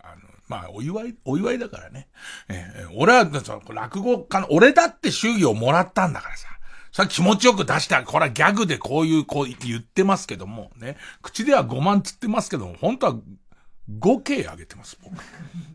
[SPEAKER 1] あの、まあ、お祝い、お祝いだからね。えー、俺は、落語家の、俺だって祝儀をもらったんだからさ。さ気持ちよく出した。これはギャグでこういう、こう言ってますけども、ね。口では5万つってますけども、本当は 5K 上げてます、僕。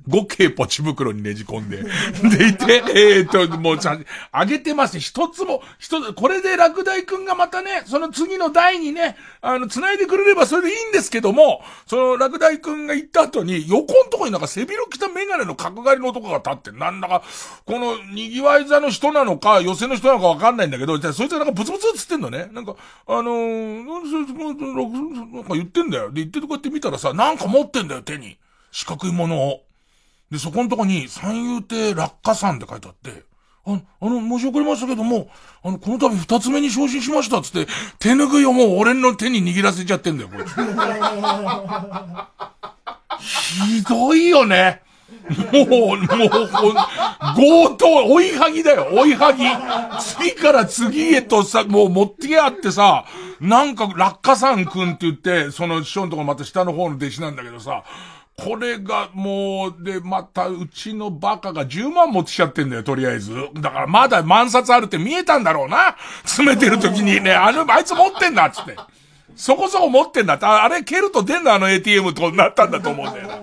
[SPEAKER 1] 5K ポチ袋にねじ込んで。(laughs) でいて、えっ、と、もうちゃん、あげてます。一つも、一つ、これで落第くんがまたね、その次の台にね、あの、繋いでくれればそれでいいんですけども、その落第くんが行った後に、横んとこになんか背広着たメガネの角刈りの男が立って、なんだか、この、賑わい座の人なのか、寄せの人なのかわかんないんだけど、じゃそいつがなんかブツブツつってんのね。なんか、あのー、なんか言ってんだよ。で、言ってとこうやって見たらさ、なんか持ってんだよ、手に。四角いものを。で、そこのとこに、三遊亭落下山って書いてあって、あ、あの、申し遅れましたけども、あの、この度二つ目に昇進しましたっつって、手ぬぐいをもう俺の手に握らせちゃってんだよ、これ。ひどいよね。もう、もう、強盗、追いはぎだよ、追いはぎ。次から次へとさ、もう持ってやってさ、なんか、落下山くんって言って、その師匠のとこまた下の方の弟子なんだけどさ、これがもう、で、また、うちのバカが10万持ってきちゃってんだよ、とりあえず。だからまだ万冊あるって見えたんだろうな。詰めてる時にね、あの、あいつ持ってんだ、つって。そこそこ持ってんだって。あれ蹴ると出んのあの ATM となったんだと思うんだよな。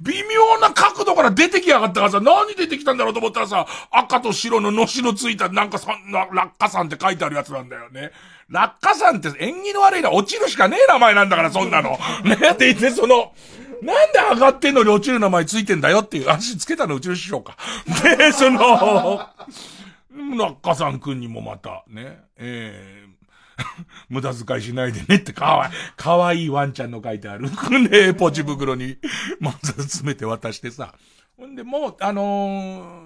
[SPEAKER 1] 微妙な角度から出てきやがったからさ、何出てきたんだろうと思ったらさ、赤と白ののしのついたなんかそんな、落下山って書いてあるやつなんだよね。落下山って縁起の悪いな、落ちるしかねえ名前なんだから、そんなの。ねって言って、その、なんで上がってんのに落ちる名前ついてんだよっていう、足つけたのうちの師匠か。(laughs) で、その、落下山くんにもまた、ね、えー、(laughs) 無駄遣いしないでねってかわいい、かわいいワンちゃんの書いてある。(laughs) でポチ袋に、まず詰めて渡してさ。ほんで、もう、あのー、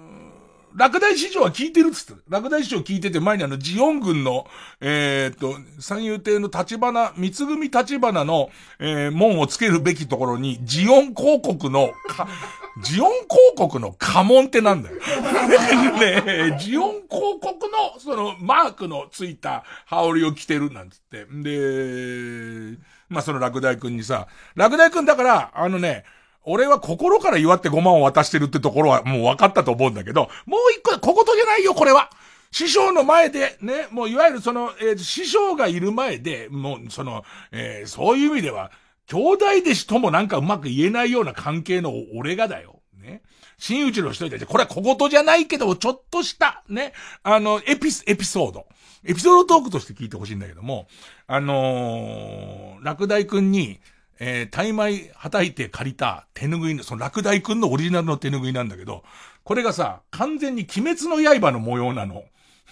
[SPEAKER 1] 落第市場は聞いてるっつって。落第市場聞いてて前にあの、ジオン軍の、えー、っと、三遊亭の立花、三つ組立花の、えー、門をつけるべきところに、ジオン広告の、(laughs) ジオン広告の家紋ってなんだよ。(laughs) ねジオン広告の、その、マークのついた羽織を着てるなんつって。で、まあ、その落第くんにさ、落第くんだから、あのね、俺は心から祝って5万を渡してるってところはもう分かったと思うんだけど、もう一個、小言じゃないよ、これは。師匠の前で、ね、もういわゆるその、えー、師匠がいる前で、もうその、えー、そういう意味では、兄弟弟子ともなんかうまく言えないような関係の俺がだよ。ね。真打ちの人たち、これは小言じゃないけど、ちょっとした、ね、あの、エピス、エピソード。エピソードトークとして聞いてほしいんだけども、あのー、落第くんに、えー、大枚はたいて借りた手拭いの、その落第くんのオリジナルの手拭いなんだけど、これがさ、完全に鬼滅の刃の模様なの。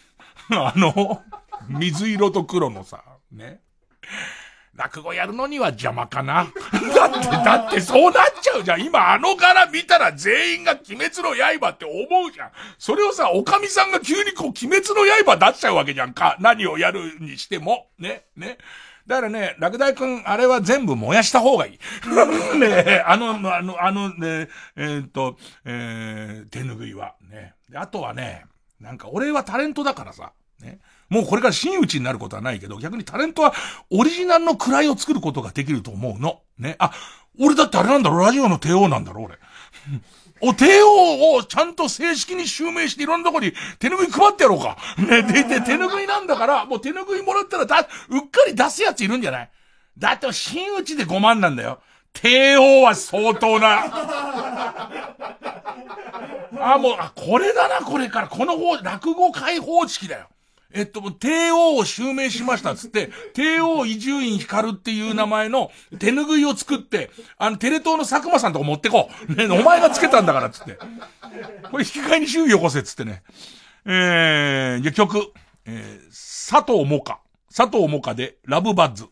[SPEAKER 1] (laughs) あの、水色と黒のさ、ね。落語やるのには邪魔かな。(laughs) だって、だってそうなっちゃうじゃん。今あの柄見たら全員が鬼滅の刃って思うじゃん。それをさ、おかみさんが急にこう鬼滅の刃出しちゃうわけじゃんか。何をやるにしても。ね、ね。だからね、落第くん、あれは全部燃やした方がいい。(laughs) ねあの、あの、あの、ね、えー、っと、えー、手拭いは。ね。あとはね、なんか俺はタレントだからさ、ね。もうこれから真打ちになることはないけど、逆にタレントはオリジナルの位を作ることができると思うの。ね。あ、俺だってあれなんだろラジオの帝王なんだろ俺。お帝王をちゃんと正式に襲名していろんなとこに手拭い配ってやろうか。ね、で、で、手拭いなんだから、もう手拭いもらったらだ、うっかり出すやついるんじゃない？だって真打ちで5万なんだよ。帝王は相当な。あ、もう、あ、これだな、これから。この方、落語解放式だよ。えっと、帝王を襲名しましたっつって、(laughs) 帝王伊集院光っていう名前の手拭いを作って、あの、テレ東の佐久間さんとこ持ってこう。ね、お前がつけたんだからっつって。これ引き換えに周囲よこせっつってね。えー、じゃ曲。えー、佐藤もか。佐藤もかで、ラブバッズ。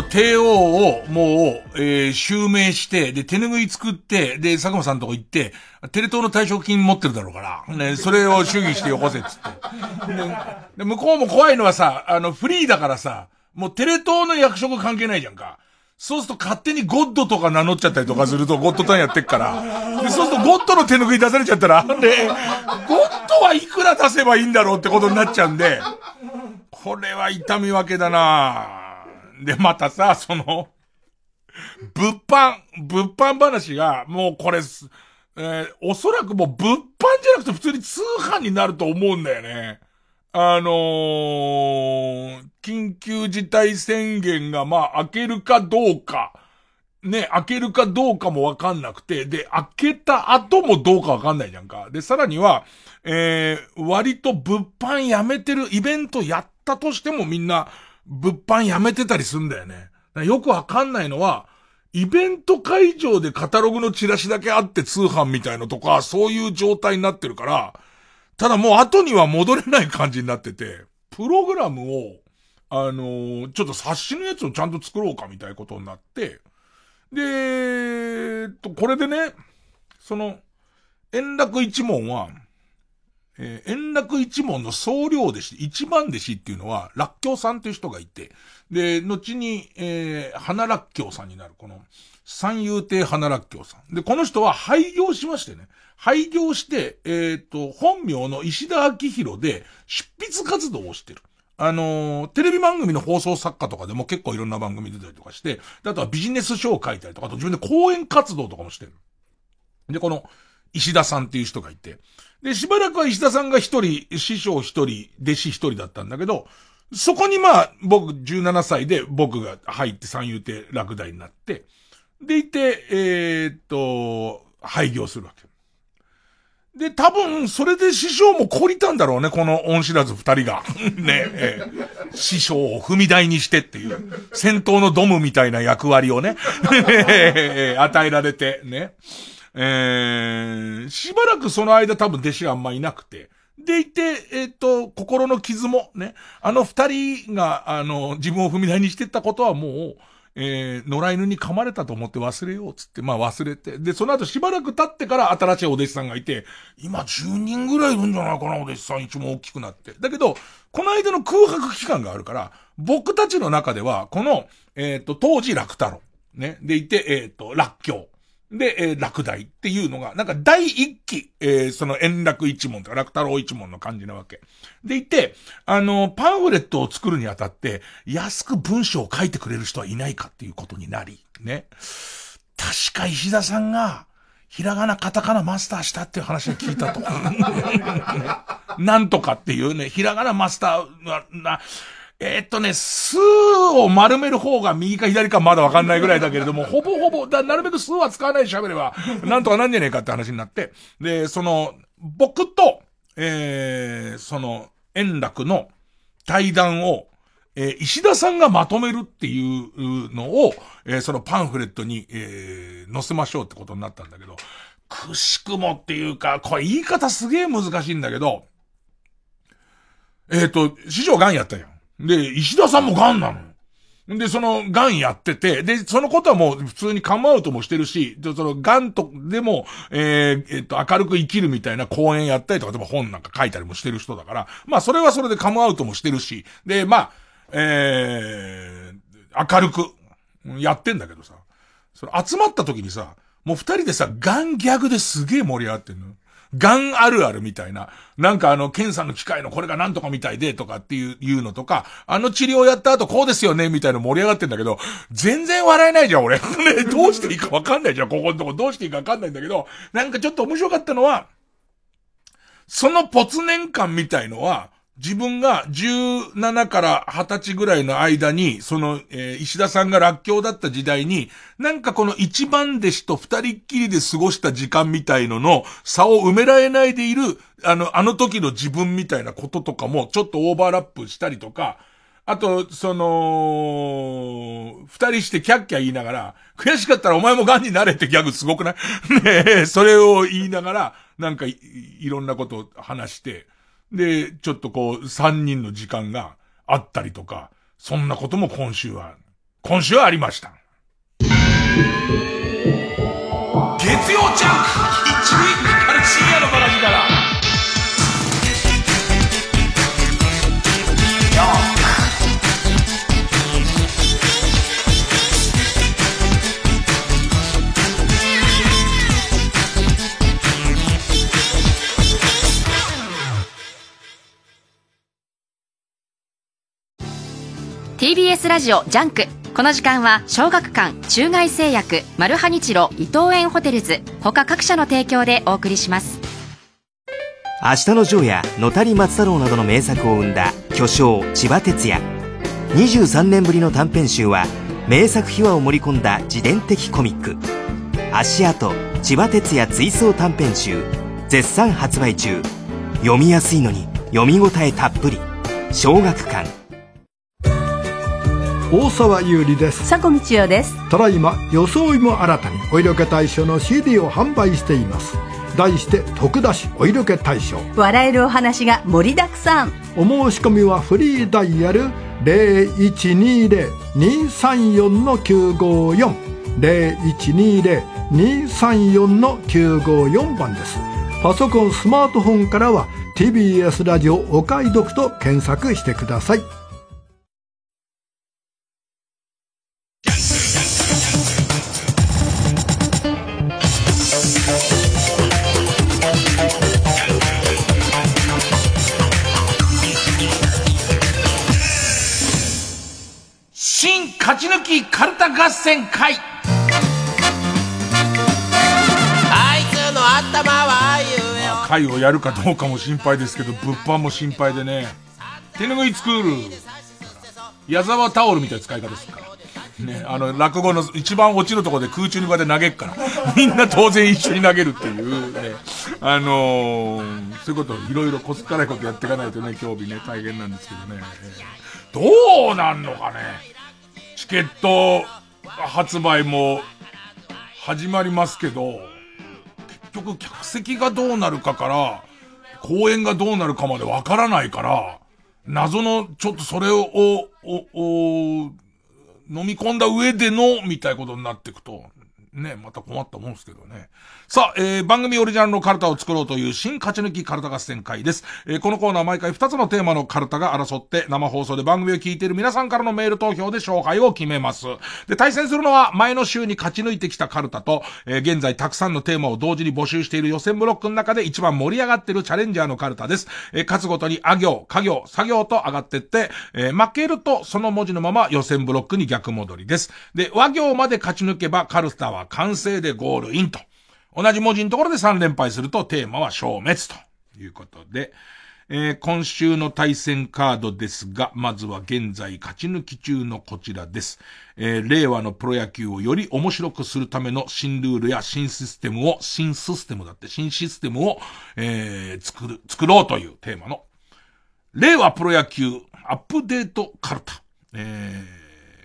[SPEAKER 1] の帝王をもう、えー、襲名して、で、手拭い作って、で、佐久間さんとこ行って、テレ東の退職金持ってるだろうから、ね、それを祝儀してよこせっつって。でで、向こうも怖いのはさ、あの、フリーだからさ、もうテレ東の役職関係ないじゃんか。そうすると勝手にゴッドとか名乗っちゃったりとかすると、ゴッドタンやってっから。で、そうするとゴッドの手拭い出されちゃったら、で、ゴッドはいくら出せばいいんだろうってことになっちゃうんで、これは痛み分けだなぁで、またさ、その、物販、物販話が、もうこれ、えーおそらくもう物販じゃなくて普通に通販になると思うんだよね。あのー、緊急事態宣言がまあ開けるかどうか、ね、開けるかどうかもわかんなくて、で、開けた後もどうかわかんないじゃんか。で、さらには、えー、割と物販やめてる、イベントやったとしてもみんな、物販やめてたりすんだよね。よくわかんないのは、イベント会場でカタログのチラシだけあって通販みたいのとか、そういう状態になってるから、ただもう後には戻れない感じになってて、プログラムを、あのーちょっと冊子のやつをちゃんと作ろうかみたいなことになって、で、えっと、これでね、その、円楽一門は、えー円楽一門の総領弟子、一番弟子っていうのは、楽教さんっていう人がいて、で、後に、えー花楽教さんになる、この、三遊亭花楽教さん。で、この人は廃業しましてね。廃業して、えっ、と、本名の石田明宏で、執筆活動をしてる。あのーテレビ番組の放送作家とかでも結構いろんな番組出たりとかして、あとはビジネス書を書いたりとか、あと自分で講演活動とかもしてる。で、この、石田さんっていう人がいて。で、しばらくは石田さんが一人、師匠一人、弟子一人だったんだけど、そこにまあ、僕17歳で僕が入って三遊亭落第になって、でいて、えーっと、廃業するわけ。で、多分、それで師匠も懲りたんだろうね、この恩知らず二人が。(laughs) ねええ師匠を踏み台にしてっていう、戦闘のドムみたいな役割をね、(laughs) 与えられて、ね。えー、しばらくその間多分弟子があんまいなくて。でいて、えっ、と、心の傷もね、あの二人が、あの、自分を踏み台にしてったことはもう、えー、野良犬に噛まれたと思って忘れようっつって、まあ忘れて。で、その後しばらく経ってから新しいお弟子さんがいて、今10人ぐらいいるんじゃないかな、お弟子さん一も大きくなって。だけど、この間の空白期間があるから、僕たちの中では、この、えっ、と、当時楽太郎。ね。でいて、えっ、と、楽教。で、えー落第っていうのが、なんか第一期、えーその円楽一門とか楽太郎一門の感じなわけ。でいて、あの、パンフレットを作るにあたって、安く文章を書いてくれる人はいないかっていうことになり、ね。確か石田さんが、ひらがな、カタカナマスターしたっていう話を聞いたと。(laughs) なんとかっていうね、ひらがなマスターは、な、えーっとね、数を丸める方が右か左かまだわかんないぐらいだけれども、(laughs) ほぼほぼ、だなるべく数は使わないで喋れば、なんとかなんじゃねえかって話になって、で、その、僕と、えー、その、円楽の対談を、えー石田さんがまとめるっていうのを、えーそのパンフレットに、えー載せましょうってことになったんだけど、くしくもっていうか、これ言い方すげえ難しいんだけど、えっ、と、師匠ガンやったよ。で、石田さんもガンなの。で、その、ガンやってて、で、そのことはもう普通にカムアウトもしてるし、で、その、ガンと、でも、えーえっと、明るく生きるみたいな講演やったりとか、でも本なんか書いたりもしてる人だから、まあ、それはそれでカムアウトもしてるし、で、まあ、えー、明るく、やってんだけどさ、それ集まった時にさ、もう二人でさ、ガンギャグですげえ盛り上がってんの。ガンあるあるみたいな。なんかあの、検査の機械のこれがなんとかみたいでとかっていう、いうのとか、あの治療やった後こうですよねみたいな盛り上がってんだけど、全然笑えないじゃん俺。(laughs) ね、どうしていいかわかんないじゃん、ここのとこどうしていいかわかんないんだけど、なんかちょっと面白かったのは、そのポツ年間みたいのは、自分が17から20歳ぐらいの間に、その、えー石田さんが楽教だった時代に、なんかこの一番弟子と二人っきりで過ごした時間みたいのの差を埋められないでいる、あの、あの時の自分みたいなこととかもちょっとオーバーラップしたりとか、あと、その、二人してキャッキャ言いながら、悔しかったらお前も癌になれってギャグすごくない？(laughs) ねえ、それを言いながら、なんかいろんなことを話して、で、ちょっとこう、三人の時間があったりとか、そんなことも今週は、今週はありました。月曜ジャンク
[SPEAKER 12] TBS ラジオ JUNK。この時間は小学館中外製薬マルハニチロ伊藤園ホテルズ他各社の提供でお送りします。
[SPEAKER 18] あしたのジョーやのたり松太郎などの名作を生んだ巨匠千葉哲也。23年ぶりの短編集は名作秘話を盛り込んだ自伝的コミック「足跡千葉てつや追想短編集」絶賛発売中。読みやすいのに読み応えたっぷり。小学館。
[SPEAKER 19] 大沢優里です。
[SPEAKER 20] 佐古道夫です。
[SPEAKER 19] ただいま装いも新たにお色気大賞の CD を販売しています。題して徳田市お色気大賞。
[SPEAKER 20] 笑えるお話が盛りだくさん。
[SPEAKER 19] お申し込みはフリーダイヤル0120-234-954 0120-234-954番です。パソコンスマートフォンからは TBS ラジオお買い得と検索してください
[SPEAKER 1] 戦会。
[SPEAKER 21] あいつの頭は
[SPEAKER 1] 言うよ会をやるかどうかも心配ですけど物販も心配でね。手拭い作る。矢沢タオルみたいな使い方ですから。ね、あの、落語の一番落ちるところで空中にこうやって投げっから、(laughs) みんな当然一緒に投げるっていう。ね、あのー、そういうこといろいろこすからいことやっていかないとね、興味ね、大変なんですけどね。どうなんのかね。チケット発売も始まりますけど、結局客席がどうなるかから、公演がどうなるかまでわからないから、謎の、ちょっとそれを、お、お、飲み込んだ上での、みたいなことになっていくと、ね、また困ったもんですけどね。さあ、えー、番組オリジナルのカルタを作ろうという新勝ち抜きカルタ合戦会です。えー、このコーナー毎回2つのテーマのカルタが争って生放送で番組を聞いている皆さんからのメール投票で勝敗を決めます。で、対戦するのは前の週に勝ち抜いてきたカルタと、えー、現在たくさんのテーマを同時に募集している予選ブロックの中で一番盛り上がっているチャレンジャーのカルタです。えー、勝つごとにあ行、家行、作業と上がってって、えー、負けるとその文字のまま予選ブロックに逆戻りです。で、和行まで勝ち抜けばカルタは完成でゴールインと。同じ文字のところで3連敗するとテーマは消滅ということで、えー、今週の対戦カードですが、まずは現在勝ち抜き中のこちらです。えー、令和のプロ野球をより面白くするための新ルールや新システムを、新システムだって、新システムを、えー、作る、作ろうというテーマの、令和プロ野球アップデートカルタ。え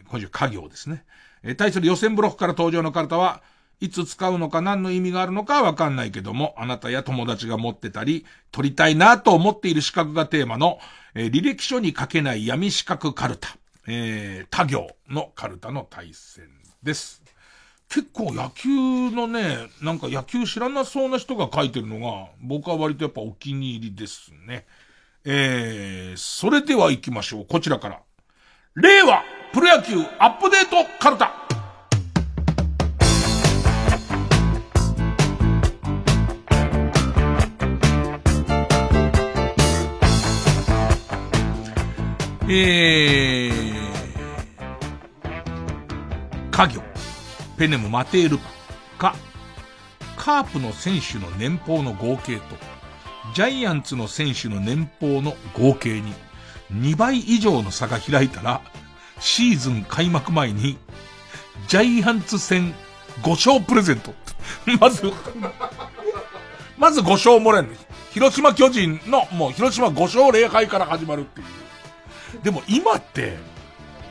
[SPEAKER 1] ー、今週家業ですね。えー、対する予選ブロックから登場のカルタは、いつ使うのか何の意味があるのかわかんないけども、あなたや友達が持ってたり、取りたいなと思っている資格がテーマの、えー、履歴書に書けない闇資格カルタ、えー、他行のカルタの対戦です。結構野球のね、なんか野球知らなそうな人が書いてるのが、僕は割とやっぱお気に入りですね。えー、それでは行きましょう。こちらから。令和プロ野球アップデートカルタえー、家業、ペネムマテールか、カープの選手の年俸の合計と、ジャイアンツの選手の年俸の合計に、2倍以上の差が開いたら、シーズン開幕前に、ジャイアンツ戦5勝プレゼント。まずまず5勝もらえる広島巨人の、もう広島5勝0敗から始まるっていう。でも今って、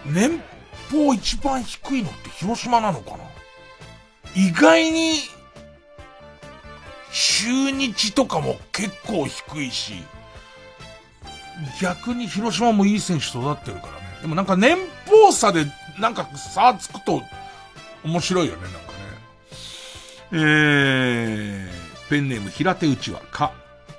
[SPEAKER 1] 年俸一番低いのって広島なのかな？意外に、中日とかも結構低いし、逆に広島もいい選手育ってるからね。でもなんか年俸差でなんか差つくと面白いよね、なんかね。えー、ペンネーム平手打ちはか。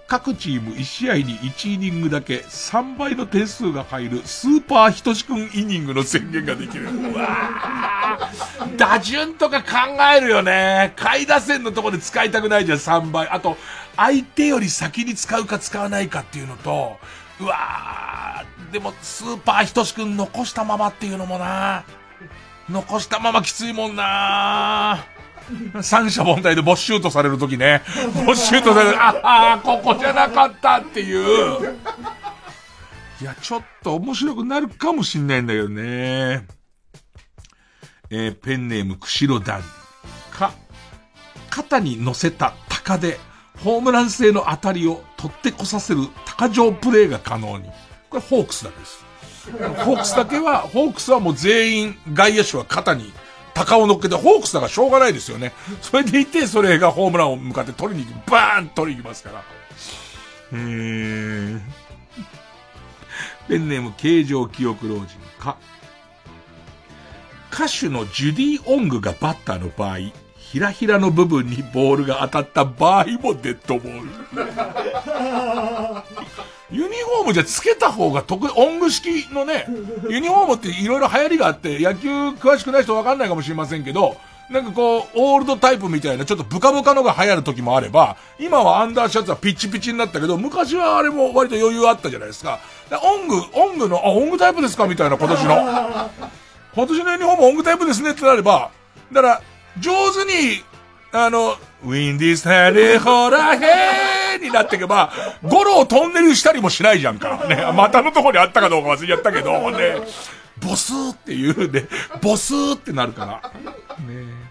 [SPEAKER 1] 各チーム1試合に1イニングだけ3倍の点数が入るスーパーひとしくんイニングの宣言ができる。うわ打順とか考えるよね。下位打線のとこで使いたくないじゃん、3倍。あと、相手より先に使うか使わないかっていうのと、うわー、でもスーパーひとしくん残したままっていうのもな残したままきついもんな三者凡退でボッシュートされるときね。ボッシュートされる、ああ、ここじゃなかったっていう。いや、ちょっと面白くなるかもしんないんだけどね。えー、ペンネーム、釧路ダンか、肩に乗せた鷹で、ホームラン性の当たりを取ってこさせる鷹状プレーが可能に。これホークスだけです。ホークスだけは、ホークスはもう全員外野手は肩に鷹を乗っけて、ホークスだからしょうがないですよね。それでいて、それがホームランを向かって取りに行く、バーン取りに行きますから。えーん、ペンネーム形状記憶老人か。歌手のジュディ・オングがバッターの場合、ひらひらの部分にボールが当たった場合もデッドボール。ユニフォームじゃつけた方が得意、音具式のね、ユニフォームっていろいろ流行りがあって、野球詳しくない人わかんないかもしれませんけど、なんかこう、オールドタイプみたいな、ちょっとブカブカのが流行る時もあれば、今はアンダーシャツはピッチピチになったけど、昔はあれも割と余裕あったじゃないですか。オング、オングの、あ、オングタイプですかみたいな今年の。(laughs) 今年のユニフォームオングタイプですねってなれば、だから、上手に、あの、ウィンディスタレホラヘーになっていけば、ゴロをトンネルしたりもしないじゃんか。ね、股のとこにあったかどうか忘れちゃったけど、ね、ボスーっていうね、ボスーってなるから。ね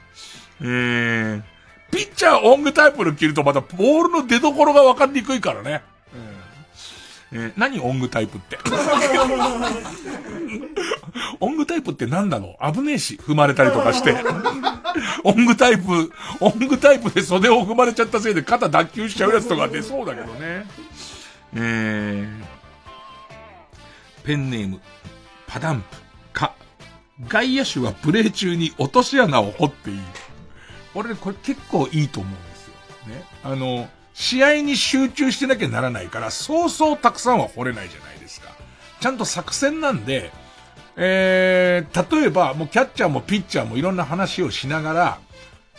[SPEAKER 1] えー、ピッチャーオングタイプの着るとまたボールの出所がわかりにくいからね。えー、何オングタイプって？オングタイプって何だろう危ねえし、踏まれたりとかして。オングタイプ、オングタイプで袖を踏まれちゃったせいで肩脱臼しちゃうやつとか出そうだけどね。えー、ペンネーム、パダンプ、か、外野手はプレー中に落とし穴を掘っていい。俺これ結構いいと思うんですよ。ね。あの、試合に集中してなきゃならないから、そうそうたくさんは掘れないじゃないですか。ちゃんと作戦なんで、えー、例えば、もうキャッチャーもピッチャーもいろんな話をしながら、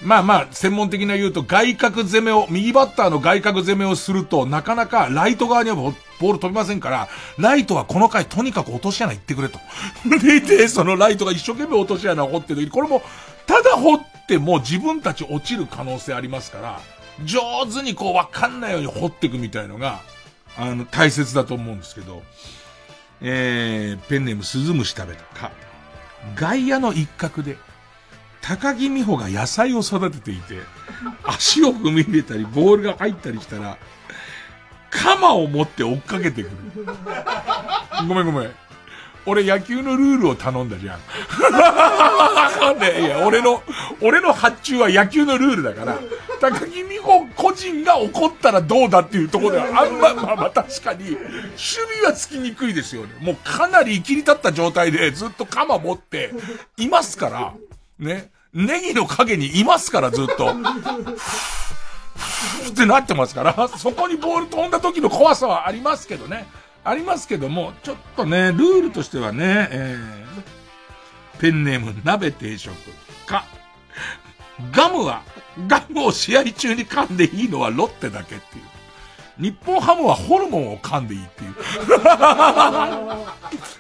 [SPEAKER 1] まあまあ、専門的な言うと、外角攻めを、右バッターの外角攻めをすると、なかなかライト側にはボール飛びませんから、ライトはこの回とにかく落とし穴行ってくれと。(laughs) でいて、そのライトが一生懸命落とし穴を掘ってる時これも、ただ掘っても自分たち落ちる可能性ありますから、上手にこうわかんないように掘っていくみたいのが、あの、大切だと思うんですけど、えー、ペンネームスズムシ食べたか。外野の一角で、高木美穂が野菜を育てていて、足を踏み入れたり、ボールが入ったりしたら、鎌を持って追っかけてくる。ごめんごめん。俺野球のルールを頼んだじゃん。(laughs) ね、いや、俺の、俺の発注は野球のルールだから、高木美穂個人が怒ったらどうだっていうところでは、あんま、まあまあ確かに、守備はつきにくいですよね。もうかなり生きり立った状態でずっと鎌持って、いますから、ね。ネギの影にいますからずっと。ってなってますから、そこにボール飛んだ時の怖さはありますけどね。ありますけども、ちょっとね、ルールとしてはね、えー、ペンネーム鍋定食か、ガムは、ガムを試合中に噛んでいいのはロッテだけっていう。日本ハムはホルモンを噛んでいいっていう。(laughs)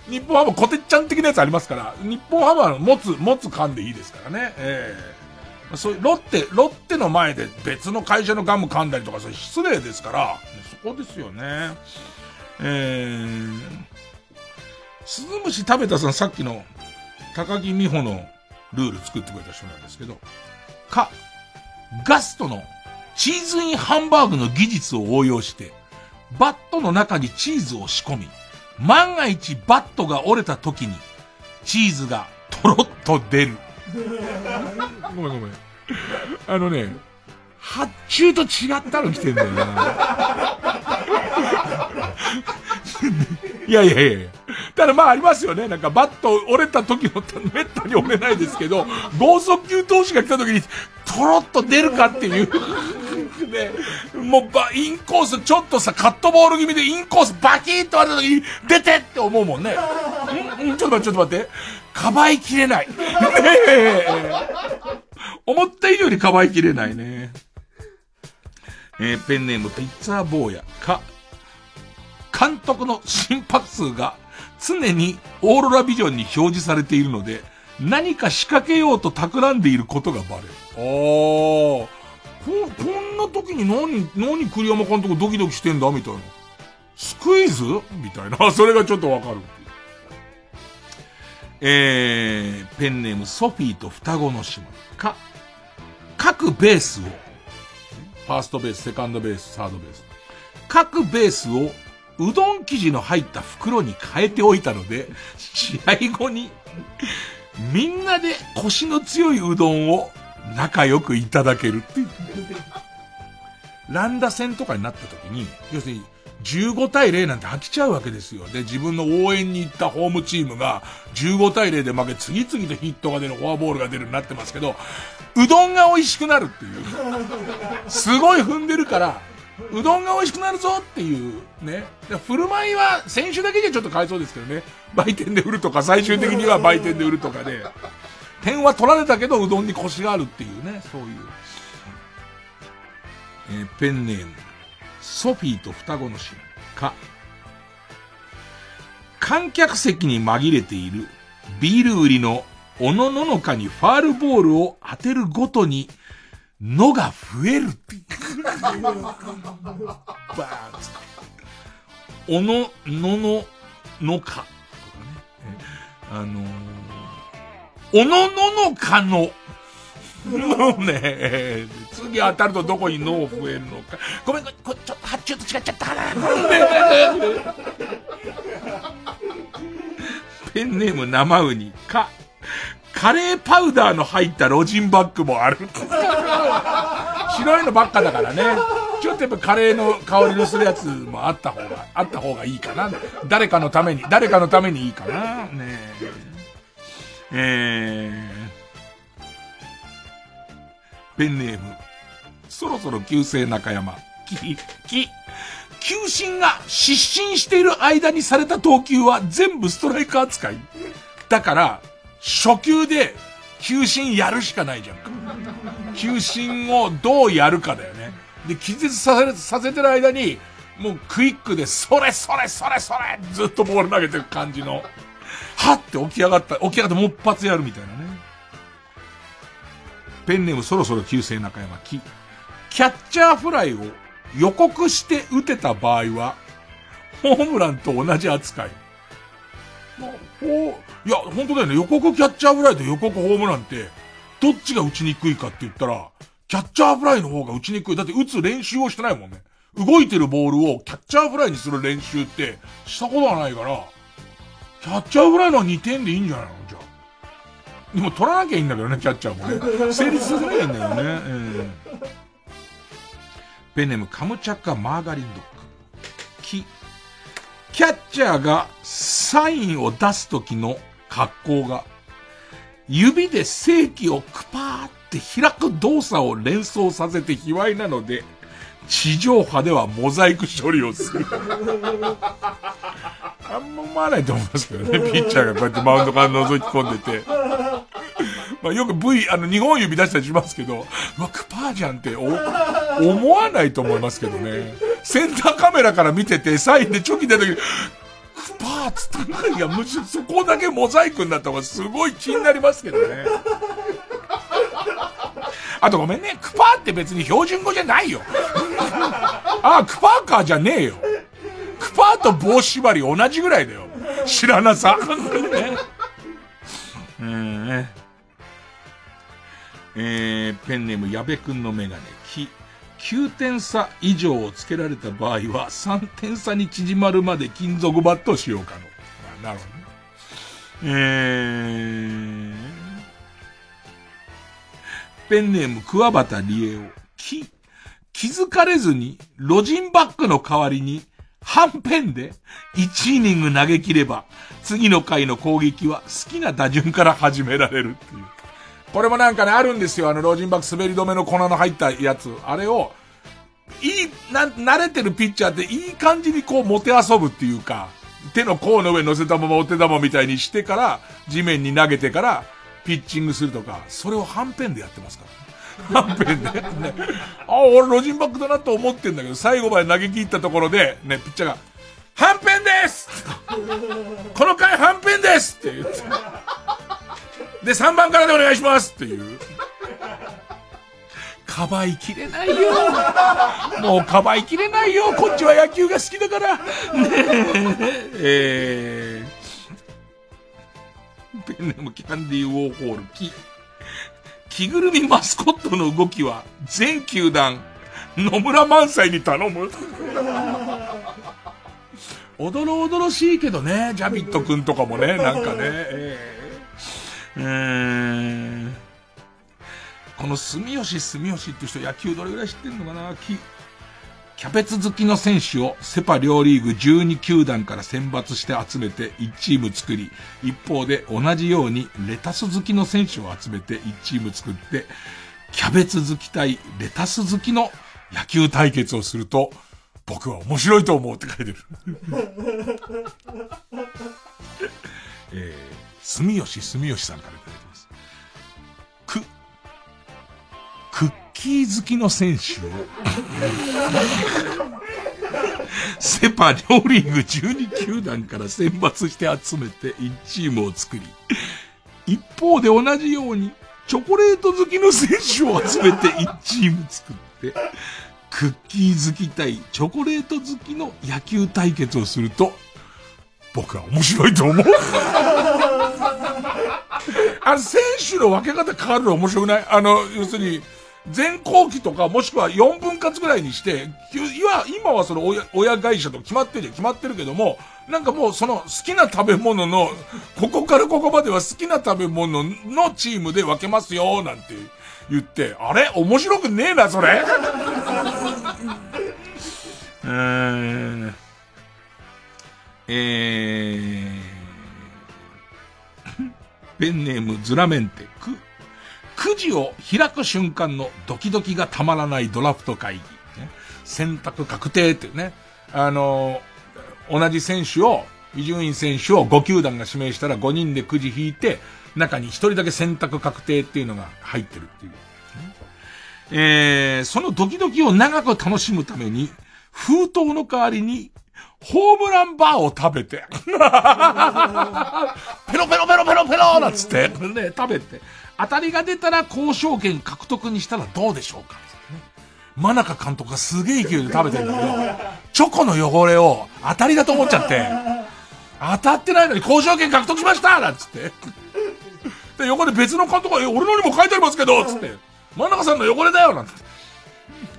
[SPEAKER 1] 日本ハムコテッちゃん的なやつありますから、日本ハムは持つ、持つ噛んでいいですからね。えー、そういう、ロッテ、ロッテの前で別の会社のガム噛んだりとか、それ失礼ですから、そこですよね。えー、スズムシ食べたさんさっきの高木美穂のルール作ってくれた人なんですけど、か、ガストのチーズインハンバーグの技術を応用して、バットの中にチーズを仕込み、万が一バットが折れた時に、チーズがとろっと出る。ごめんごめん。あのね、発注と違ったの来てんだよな。いやいやいやただまあありますよね。なんかバット折れた時のめったに折れないですけど、剛速球投手が来た時に、とろっと出るかっていう。ね、もうば、インコースちょっとさ、カットボール気味でインコースバキッと割れた時に、出てって思うもんね。んんちょっと待って、ちょっと待って。かばいきれない。ねえ。思った以上にかばいきれないね。えー、ペンネームピッツァー坊やか、監督の心拍数が常にオーロラビジョンに表示されているので、何か仕掛けようと企んでいることがバレる。ああ、こ、こんな時に何、何栗山監督ドキドキしてんだみたいな。スクイズ？みたいな。(laughs) それがちょっとわかる。えー、ペンネームソフィーと双子の姉妹か、各ベースを、ファーストベース、セカンドベース、サードベース。各ベースをうどん生地の入った袋に変えておいたので、試合後に、みんなで腰の強いうどんを仲良くいただけるっていう。ランダ戦とかになった時に、要するに、15対0なんて飽きちゃうわけですよ。で、自分の応援に行ったホームチームが15対0で負け、次々とヒットが出る、フォアボールが出るようになってますけど、うどんが美味しくなるっていう。すごい踏んでるから、うどんが美味しくなるぞっていうね。振る舞いは選手だけじゃちょっと変えそうですけどね。売店で売るとか、最終的には売店で売るとかで、点は取られたけどうどんに腰があるっていうね、そういう。えー、ペンネーム、ソフィーと双子の姉妹か、観客席に紛れているビール売りのおのののかにファールボールを当てるごとに、のが増えるって。バーンおの、のの、のか。とかね。あのー、おのののかの、のね、次当たるとどこに脳増えるのか。ごめん、こちょっと発注と違っちゃったかな。ペンネーム生ウニか、カレーパウダーの入ったロジンバッグもある。白いのばっかだからね。ちょっとやっぱカレーの香りのするやつもあった方が、あった方がいいかな。誰かのために、誰かのためにいいかな。ねえ。えー、ペンネーム、そろそろ旧姓中山。き、き、球審が失神している間にされた投球は全部ストライク扱い。だから、初球で球審やるしかないじゃんか。球審をどうやるかだよね。で、気絶させ、させてる間に、もうクイックで、それそれそれそれずっとボール投げてる感じの、はって起き上がった、起き上がってもっ発やるみたいなね。ペンネームそろそろ旧姓中山木。キャッチャーフライを予告して打てた場合は、ホームランと同じ扱い。まあ、ほいや、本当だよね。予告キャッチャーフライと予告ホームランって、どっちが打ちにくいかって言ったら、キャッチャーフライの方が打ちにくい。だって打つ練習をしてないもんね。動いてるボールをキャッチャーフライにする練習ってしたことはないから、キャッチャーフライのは2点でいいんじゃないの？じゃあ。でも取らなきゃいいんだけどね、キャッチャーもね。成立させなきゃいんだよね。えー、ペネムカムチャッカマーガリンドッグ。キ。キャッチャーがサインを出す時の格好が指で正規をクパーって開く動作を連想させて卑猥なので、地上波ではモザイク処理をする。あんま思わないと思いますけどね、(laughs) ピッチャーがこうやってマウンドから覗き込んでて。まあよく V、あの、日本指出したりしますけど、うわ、クパーじゃんってお、思わないと思いますけどね。センターカメラから見てて、サインでチョキ出た時、パーツといや、むしろそこだけモザイクになった方がすごい気になりますけどね。あとごめんね、クパーって別に標準語じゃないよ。ああ、クパーカーじゃねえよ。クパーと棒縛り同じぐらいだよ。知らなさ。えー、えー、ペンネーム矢部くんのメガネ、木。9点差以上をつけられた場合は、3点差に縮まるまで金属バットを使用可能。まあ、なるほどね。えー、ペンネーム、桑畑理恵を、気、気づかれずに、ロジンバッグの代わりに、はんぺんで1イニング投げ切れば、次の回の攻撃は好きな打順から始められるっていう。これもなんかね、あるんですよ。あの、老人爆滑り止めの粉の入ったやつ。あれを、いい、な、慣れてるピッチャーっていい感じにこう、もて遊ぶっていうか、手の甲の上乗せたままお手玉みたいにしてから、地面に投げてから、ピッチングするとか、それをはんぺんでやってますから。はんぺんで、ね。あ、俺ロジンバックだなと思ってんだけど、最後まで投げ切ったところで、ね、ピッチャーが、はんぺんですこの回はんぺんですって言って。で、3番からでお願いしますっていう。かばいきれないよ。もうかばいきれないよ。こっちは野球が好きだから。ねえ。えー、ペンネームキャンディーウォーホール、木。着ぐるみマスコットの動きは、全球団、野村萬斎に頼む。おどろおどろしいけどね、ジャビットくんとかもね、なんかね、えー、え、この住吉住吉って人野球どれぐらい知ってんのかな？キャベツ好きの選手をセパ両リーグ12球団から選抜して集めて1チーム作り、一方で同じようにレタス好きの選手を集めて1チーム作って、キャベツ好き対レタス好きの野球対決をすると、僕は面白いと思うって書いてる。(laughs) えー、住吉住吉さんからいただいてます。く、クッキー好きの選手を (laughs) セパ両リーグ12球団から選抜して集めて1チームを作り、一方で同じようにチョコレート好きの選手を集めて1チーム作って、クッキー好き対チョコレート好きの野球対決をすると、僕は面白いと思う。あの、選手の分け方変わるの面白くない？あの、要するに、全後期とかもしくは4分割ぐらいにして、今はその親親会社と決まってるじゃん、決まってるけども、なんかもうその好きな食べ物の、ここからここまでは好きな食べ物のチームで分けますよ、なんて言って、あれ？面白くねえな、それ。(laughs) えー、えー、ペンネームズラメンテ、く、くじを開く瞬間のドキドキがたまらないドラフト会議。ね、選択確定っていうね。あのー、同じ選手を、伊集院選手を5球団が指名したら5人でくじ引いて、中に1人だけ選択確定っていうのが入ってるっていう。えー、そのドキドキを長く楽しむために、封筒の代わりに、ホームランバーを食べて、(laughs) ペロペロペロペロペロなんつって、ね、食べて、当たりが出たら交渉権獲得にしたらどうでしょうか真中監督がすげえ勢いで食べてるんだけど、チョコの汚れを当たりだと思っちゃって、当たってないのに交渉権獲得しましたなんつって。で、横で別の監督が、え、俺のにも書いてありますけどつって、真中さんの汚れだよなんて。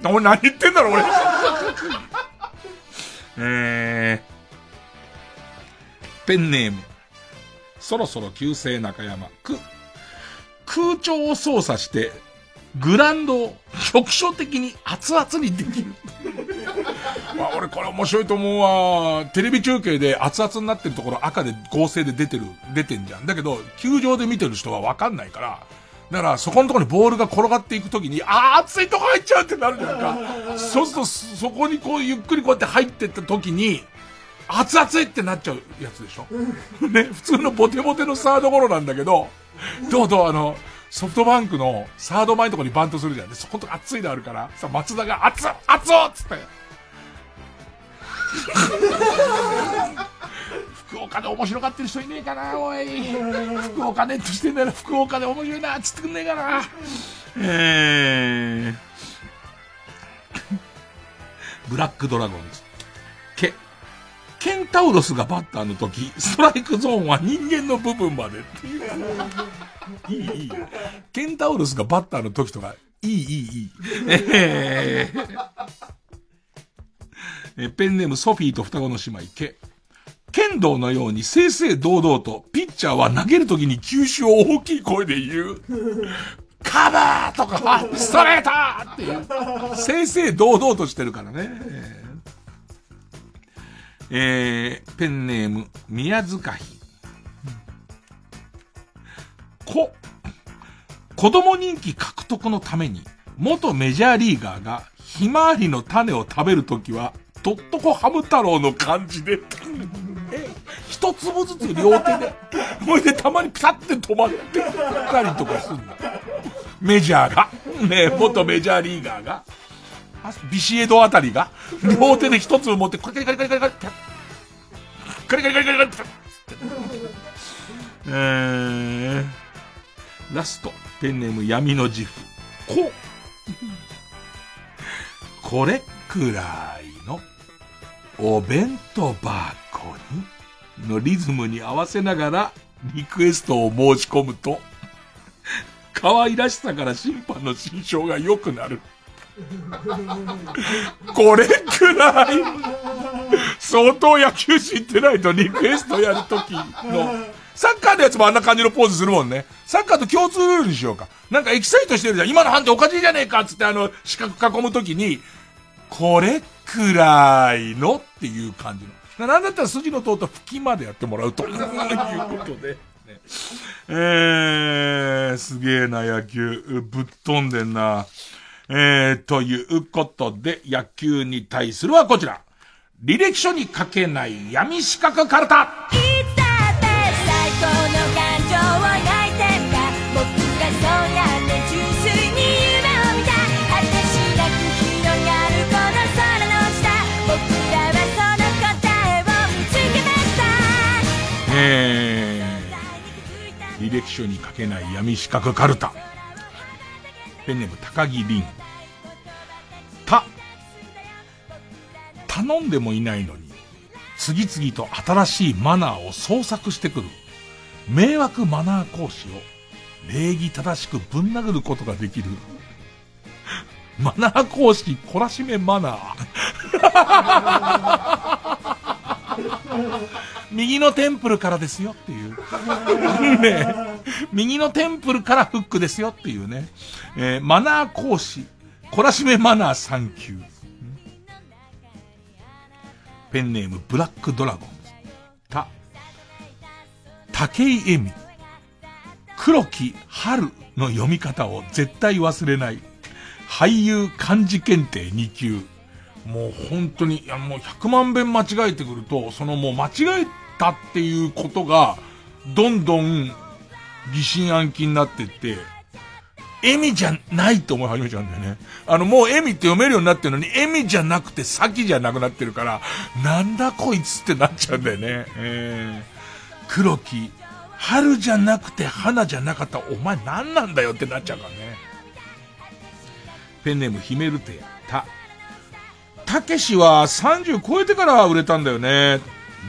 [SPEAKER 1] 俺何言ってんだろ、俺。えー、ペンネーム。そろそろ旧姓中山。く、空調を操作して、グランドを局所的に熱々にできる。(laughs) まあ、俺これ面白いと思うわ。テレビ中継で熱々になってるところ赤で合成で出てる、出てんじゃん。だけど、球場で見てる人はわかんないから、だから、そこのところにボールが転がっていくときに、あー、熱いとこ入っちゃうってなるじゃんか。そうすると、そこにこう、ゆっくりこうやって入ってったときに、熱々ってなっちゃうやつでしょ。ね、普通のボテボテのサードゴロなんだけど、どうどうあの、ソフトバンクのサード前のとこにバントするじゃん。で、そこと熱いのあるから、さ、松田が熱っ熱っつって。福岡で面白がってる人いねえかな、おい。福岡ネットしてんだよ、福岡で面白いなっ、つってくんねえかな。えー、ブラックドラゴンズ。け、ケンタウロスがバッターの時、ストライクゾーンは人間の部分までっていう。いい、いい。ケンタウロスがバッターの時とか、いい、いい、いい。えー、ペンネームソフィーと双子の姉妹、け。剣道のように正々堂々と、ピッチャーは投げるときに球種を大きい声で言う。(laughs) カバーとか、ストレートっていう。正々堂々としてるからね。えー、ペンネーム、宮塚ひ。こ、子供人気獲得のために、元メジャーリーガーが、ひまわりの種を食べるときは、とっとこハム太郎の感じで、(laughs) え、一粒ずつ両手で、ほいでたまにピタって止まってたりとかすんだ。メジャーが、ね元メジャーリーガーが、ビシエドあたりが、両手で一粒持って、カリカリカリカリカリカリ、カリカリカリカリカリカリ、えー、ラスト、ペンネーム闇の自負。こ、これくらい、お弁当箱に、のリズムに合わせながら、リクエストを申し込むと、可愛らしさから審判の心象が良くなる。これくらい、相当野球知ってないとリクエストやるときの、サッカーのやつもあんな感じのポーズするもんね。サッカーと共通ルールにしようか。なんかエキサイトしてるじゃん。今の判定おかしいじゃねえかっつってあの、四角囲むときに、これくらいのっていう感じの。なんだったら筋の通った吹きまでやってもらうと。いうことで。ね、えー、すげえな野球。ぶっ飛んでんな。えー、ということで、野球に対するはこちら。履歴書に書けない闇四角カルタ。
[SPEAKER 2] え
[SPEAKER 1] ー、履歴書に書けない闇四角カルタ。ペンネーム高木凛。た、頼んでもいないのに、次々と新しいマナーを創作してくる、迷惑マナー講師を礼儀正しくぶん殴ることができる、マナー講師懲らしめマナー。右のテンプルからですよっていう。(laughs) ね右のテンプルからフックですよっていうね。えー、マナー講師、懲らしめマナー3級。ペンネームブラックドラゴンズ。た、竹井恵美。黒木春の読み方を絶対忘れない。俳優漢字検定2級。もう本当に、いやもう100万遍間違えてくると、そのもう間違えたっていうことが、どんどん疑心暗鬼になってって、エミじゃないと思い始めちゃうんだよね。あの、もうエミって読めるようになってるのに、エミじゃなくて先じゃなくなってるから、なんだこいつってなっちゃうんだよね。えー、黒木、春じゃなくて花じゃなかったお前何なんだよってなっちゃうからね。ペンネームヒメルテた。たけしは30超えてから売れたんだよね。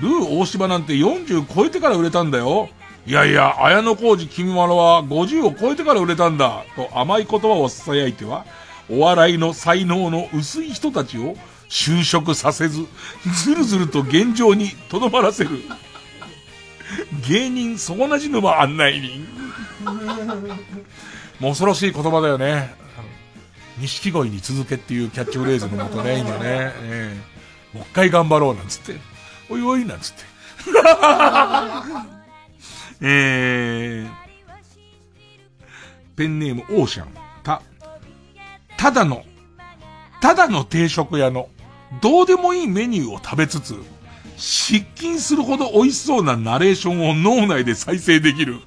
[SPEAKER 1] ルー大柴なんて40超えてから売れたんだよ。いやいや、綾野浩二君まろは50を超えてから売れたんだ。と甘い言葉を囁いては、お笑いの才能の薄い人たちを就職させず、ずるずると現状にとどまらせる。芸人底なじ沼案内人。もう恐ろしい言葉だよね。錦鯉に続けっていうキャッチフレーズのもとね、今ね、えー、もう一回頑張ろうなんつって、おいおいなんつって。(laughs) えー、ペンネームオーシャン、た、ただの、ただの定食屋の、どうでもいいメニューを食べつつ、失禁するほど美味しそうなナレーションを脳内で再生できる、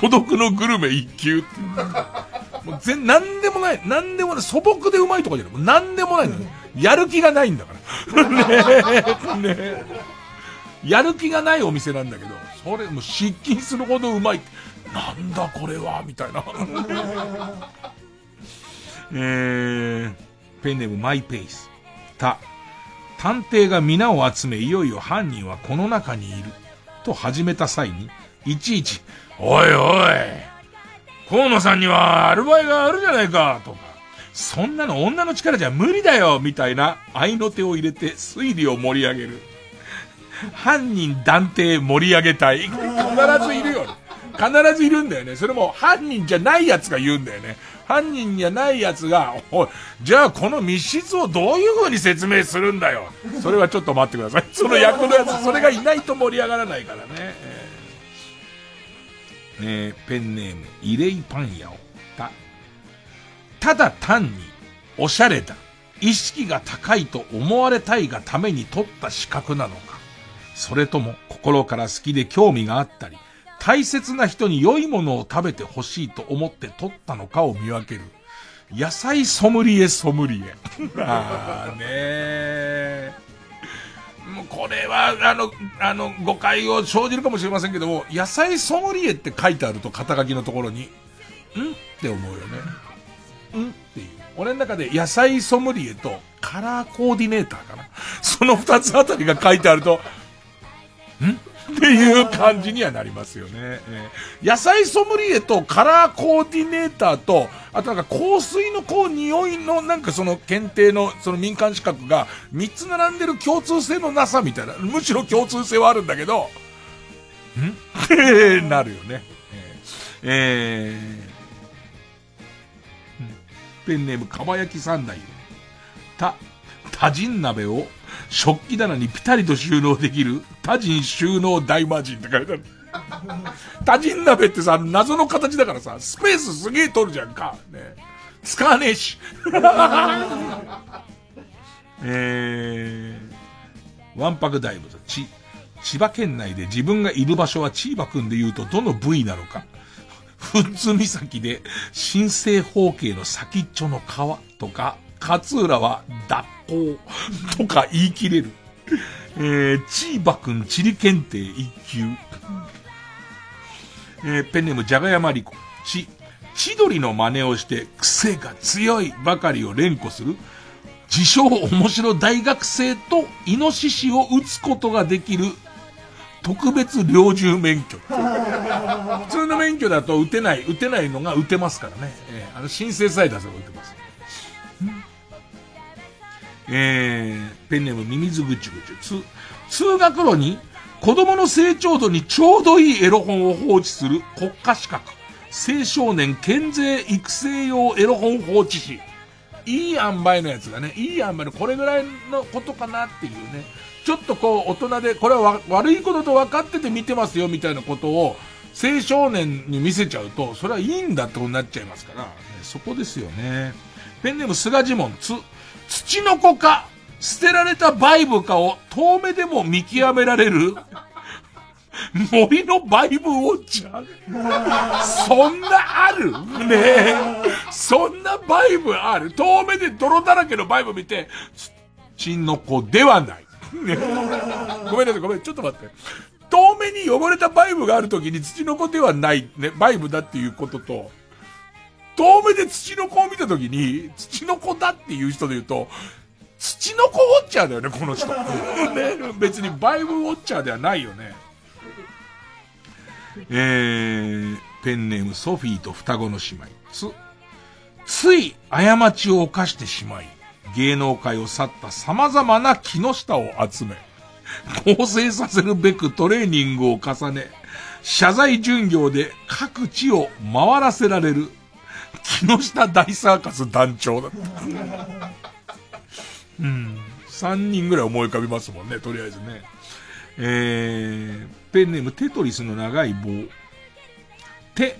[SPEAKER 1] 孤独のグルメ一級って (laughs) もう全、なんでもない、なんでもない、素朴でうまいとかじゃない、もうなんでもないのよ。やる気がないんだから。(laughs) ねねやる気がないお店なんだけど、それもう失禁するほどうまい。なんだこれはみたいな。(laughs) えー、ペンネームマイペース。た、探偵が皆を集め、いよいよ犯人はこの中にいる。と始めた際に、いちいち、おいおい、河野さんにはアルバイがあるじゃないか、とか、そんなの女の力じゃ無理だよ、みたいな愛の手を入れて推理を盛り上げる。犯人断定盛り上げたい。必ずいるよ。必ずいるんだよね。それも犯人じゃないやつが言うんだよね。犯人じゃないやつが、おい、じゃあこの密室をどういう風に説明するんだよ。それはちょっと待ってください。その役のやつ、それがいないと盛り上がらないからね。えー、ペンネーム、イレイパンヤオ。た、ただ単に、おしゃれだ。意識が高いと思われたいがために取った資格なのか。それとも心から好きで興味があったり、大切な人に良いものを食べてほしいと思って取ったのかを見分ける。野菜ソムリエソムリエ。(laughs) ああねもうこれは、あの、あの、誤解を生じるかもしれませんけども、野菜ソムリエって書いてあると肩書きのところに、ん？って思うよね。ん？っていう。俺の中で野菜ソムリエとカラーコーディネーターかな。その二つあたりが書いてあると、ん？っていう感じにはなりますよね、えー、野菜ソムリエとカラーコーディネーターと、あとなんか香水のこう匂いのなんかその検定のその民間資格が3つ並んでる共通性のなさみたいな。むしろ共通性はあるんだけど、ん？ってなるよね。えー、えー、ペンネームかば焼き三代。た、多人鍋を食器棚にピタリと収納できる多人収納大魔人って書いてある。多人鍋ってさ、謎の形だからさ、スペースすげえ取るじゃんか。ね。使わねえし。(laughs) えー、わんぱく大仏、ち、千葉県内で自分がいる場所は千葉くんで言うとどの部位なのか。富津岬で新生方形の先っちょの皮とか、勝浦は脱法とか言い切れる。えー、チーバくん地理検定一級。えー、ペンネームじゃがやまりこ。ち、千鳥の真似をして癖が強いばかりを連呼する。自称面白大学生とイノシシを撃つことができる特別猟銃免許。普通の免許だと撃てない、撃てないのが撃てますからね。えー、あの申請さえ出せば撃てます。えー、ペンネームミミズぐちぐち。通学路に子供の成長度にちょうどいいエロ本を放置する国家資格。青少年健全育成用エロ本放置士。いい塩梅のやつがね、いい塩梅のこれぐらいのことかなっていうね。ちょっとこう大人で、これは悪いことと分かってて見てますよみたいなことを青少年に見せちゃうと、それはいいんだってことになっちゃいますから、ね、そこですよね。ペンネーム菅ジモン、つ、土の子か、捨てられたバイブかを遠目でも見極められる (laughs) 森のバイブウォッチャーそんなある？ねえ。そんなバイブある？遠目で泥だらけのバイブ見て、土の子ではない。ね、(laughs) ごめんなさい、ごめん、ちょっと待って。遠目に汚れたバイブがあるときに土の子ではない、ね、バイブだっていうことと、遠目で土の子を見たときに、土の子だっていう人で言うと、土の子ウォッチャーだよね、この人。(laughs) ね、別にバイブウォッチャーではないよね。えー、ペンネームソフィーと双子の姉妹。つ、つい過ちを犯してしまい、芸能界を去った様々な木下を集め、構成させるべくトレーニングを重ね、謝罪巡業で各地を回らせられる、木下大サーカス団長だった。(laughs) うん。三人ぐらい思い浮かびますもんね、とりあえずね。えー、ペンネームテトリスの長い棒。手、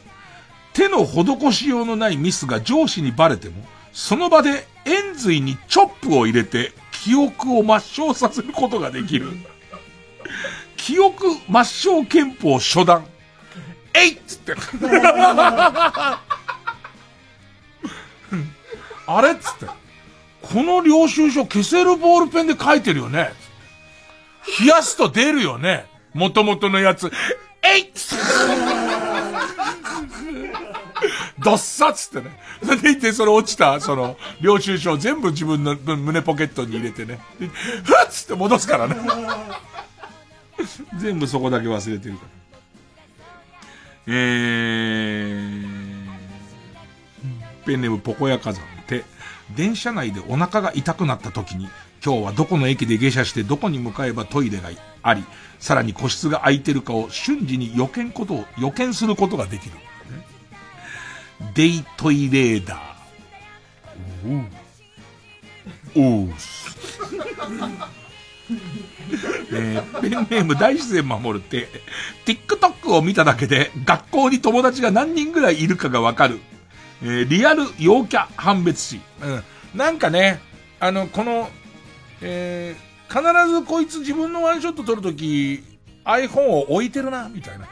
[SPEAKER 1] 手の施しようのないミスが上司にバレても、その場で円髄にチョップを入れて、記憶を抹消させることができる。記憶抹消憲法初段。えいっつって。あれっつって。この領収書消せるボールペンで書いてるよね。冷やすと出るよね。元々のやつ。えいっつってどっさっつってね。それでいて、その落ちた、その、領収書を全部自分の胸ポケットに入れてね。ふっつって戻すからね。全部そこだけ忘れてるから。えー、ペンネームポコヤ火山って、電車内でお腹が痛くなった時に、今日はどこの駅で下車してどこに向かえばトイレがあり、さらに個室が空いてるかを瞬時に予見ことを、予見することができる。デイトイレーダー。おう。おう。えー、ペンネーム大自然守るって、TikTok を見ただけで学校に友達が何人ぐらいいるかがわかる。えー、リアル陽キャ判別詞。うん。なんかね、あの、この、えー、必ずこいつ自分のワンショット撮るとき、iPhone を置いてるな、みたいな。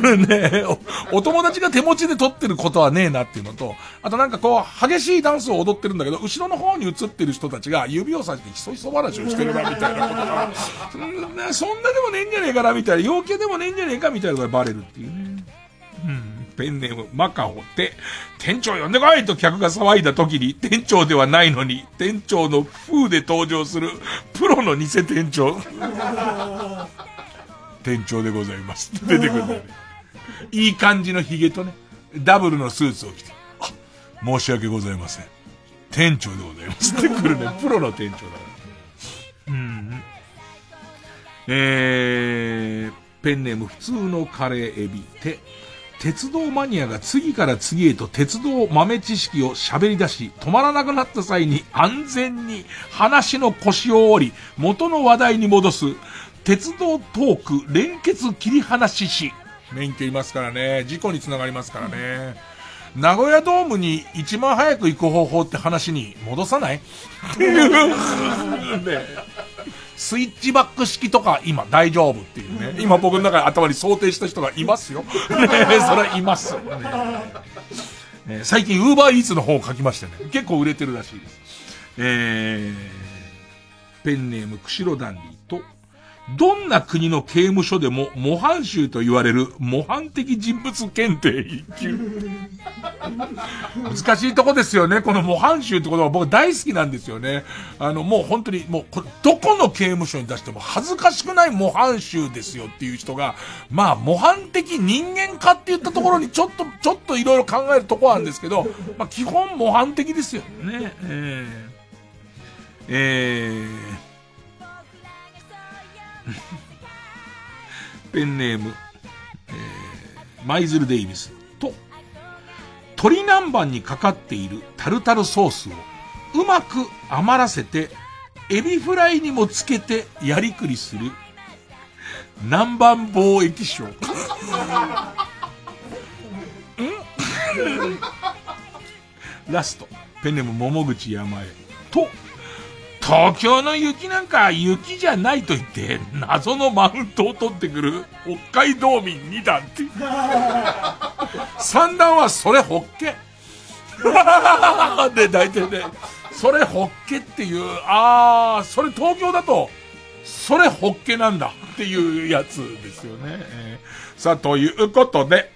[SPEAKER 1] (laughs) ねお、お友達が手持ちで撮ってることはねえなっていうのと、あとなんかこう、激しいダンスを踊ってるんだけど、後ろの方に映ってる人たちが指をさしてひそひそ話をしてるな、みたいなことが、(laughs) そんな、でもねえんじゃねえかな、みたいな、陽気でもねえんじゃねえか、みたいなのがバレるっていうね。うん。ペンネーム、マカオって、店長呼んでこいと客が騒いだ時に、店長ではないのに、店長の風で登場する、プロの偽店長。店長でございます。(laughs) 出てくるんだよね。いい感じの髭とね、ダブルのスーツを着て、あ、申し訳ございません。店長でございます。ってくるね。(laughs) プロの店長だから。うん。えー、ペンネーム普通のカレーエビて、鉄道マニアが次から次へと鉄道豆知識を喋り出し、止まらなくなった際に安全に話の腰を折り、元の話題に戻す、鉄道トーク連結切り離しし。免許いますからね。事故につながりますからね。名古屋ドームに一番早く行く方法って話に戻さない？っていうね。スイッチバック式とか今大丈夫っていうね。今僕の中で頭に想定した人がいますよ。ねそれはいます。ね、最近ウーバーイーツの本を書きましてね。結構売れてるらしいです。えー、ペンネーム釧路ダンディと、どんな国の刑務所でも模範囚と言われる模範的人物検定一級。(laughs) 難しいとこですよね。この模範囚ってことは僕大好きなんですよね。あの、もう本当に、もうこ、どこの刑務所に出しても恥ずかしくない模範囚ですよっていう人が、まあ、模範的人間化って言ったところにちょっと、ちょっといろいろ考えるとこなんですけど、まあ、基本模範的ですよね。えー、えー (laughs) ペンネーム、えー、マイズル・デイビス。と、鶏南蛮にかかっているタルタルソースをうまく余らせて、エビフライにもつけてやりくりする、南蛮貿易商。ん (laughs) ラスト、ペンネーム桃口山へ。と、東京の雪なんか雪じゃないと言って、謎のマウントを取ってくる北海道民2段って。3段はそれホッケ。(laughs) で、大体ね、それホッケっていう、あー、それ東京だと、それホッケなんだっていうやつですよね。えー、さあ、ということで、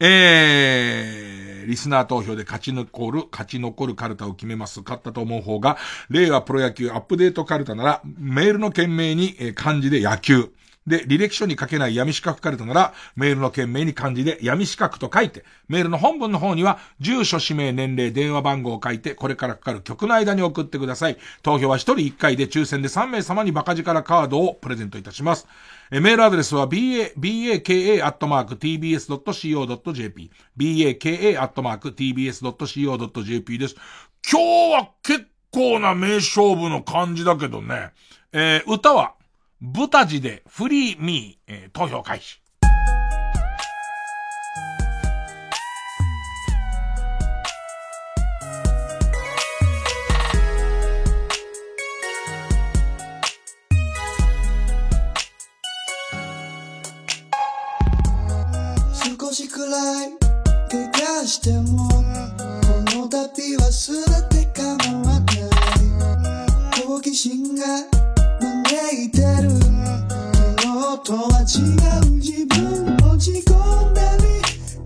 [SPEAKER 1] えー、リスナー投票で勝ち残る、勝ち残るカルタを決めます。勝ったと思う方が、令和プロ野球アップデートカルタなら、メールの件名に、え漢字で野球。で、履歴書に書けない闇四角カルタなら、メールの件名に漢字で闇四角と書いて、メールの本文の方には、住所、氏名、年齢、電話番号を書いて、これからかかる曲の間に送ってください。投票は1人1回で抽選で3名様にバカ力カードをプレゼントいたします。えメールアドレスは ba, baka.tbs.co.jp baka.tbs.co.jp です。今日は結構な名勝負の感じだけどね。えー、歌は、ブタジでフリーミー、えー、投票開始。
[SPEAKER 22] しくらい怪我してもこの旅は全て構わない好奇心が招いてる昨日とは違う自分落ち込んだり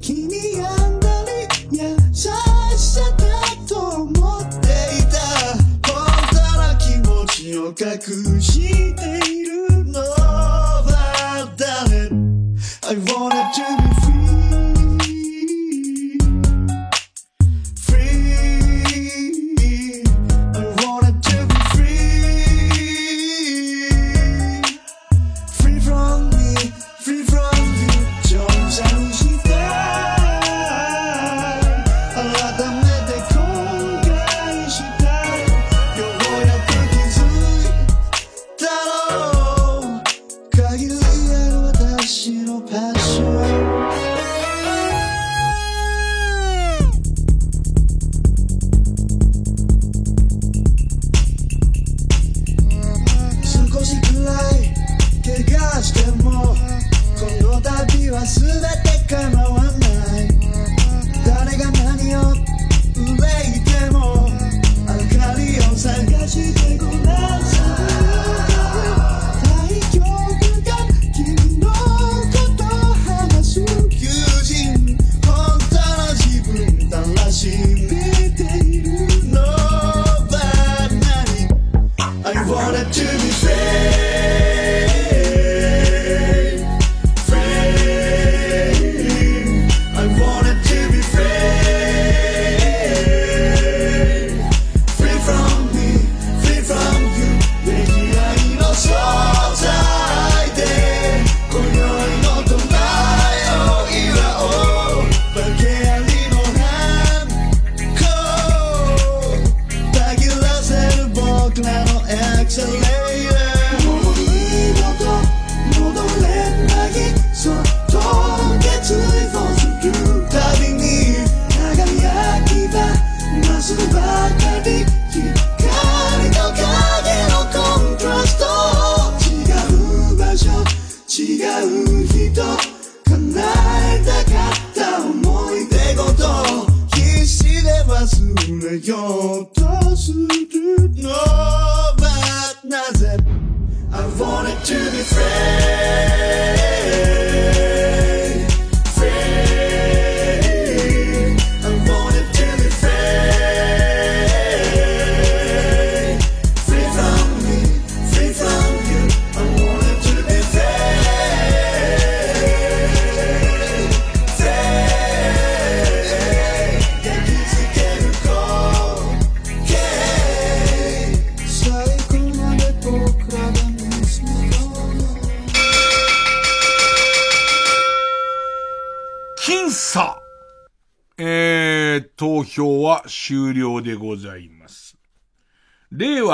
[SPEAKER 22] 気に病んだり優しさだと思っていた本当の気持ちを隠しているのは誰 I wanna to be free I wanna to be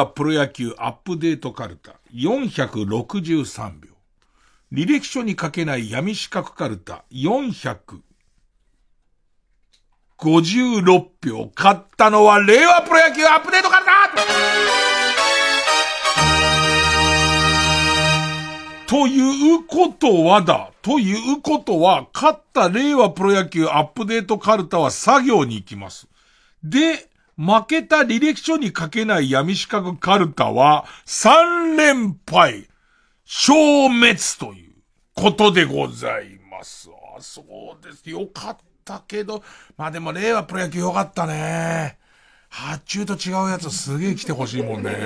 [SPEAKER 1] プロ野球アップデートカルタ463秒。履歴書に書けない闇四角カルタ456票。勝ったのは令和プロ野球アップデートカルタということはだ。ということは、勝った令和プロ野球アップデートカルタは作業に行きます。で、負けた履歴書に書けない闇資格カルタは3連敗、消滅ということでございます。あ、そうです。よかったけど、まあでも令和プロ野球よかったね。発注と違うやつすげえ来てほしいもんね。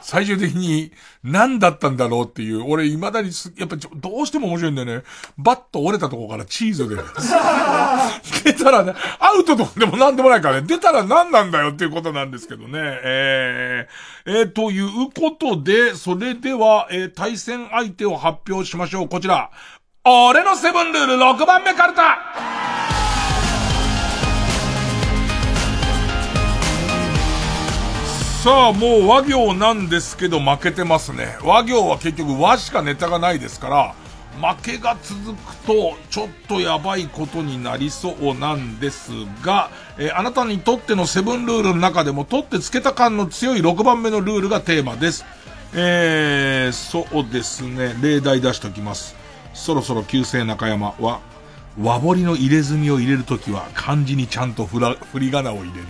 [SPEAKER 1] 最終的に何だったんだろうっていう。俺未だにす、やっぱちょどうしても面白いんだよね。バッと折れたとこからチーズで。(laughs) 出たらね、アウトとかでも何でもないからね。出たら何なんだよっていうことなんですけどね。えー、えー、ということで、それでは、えー、対戦相手を発表しましょう。こちら。俺のセブンルール6番目カルタさあ、もう和行なんですけど負けてますね。和行は結局和しかネタがないですから、負けが続くとちょっとやばいことになりそうなんですが、えーあなたにとってのセブンルールの中でも取ってつけた感の強い6番目のルールがテーマです。えー、そうですね、例題出しておきます。そろそろ旧姓中山は、和彫りの入れ墨を入れるときは漢字にちゃんと振ら振り仮名を入れる。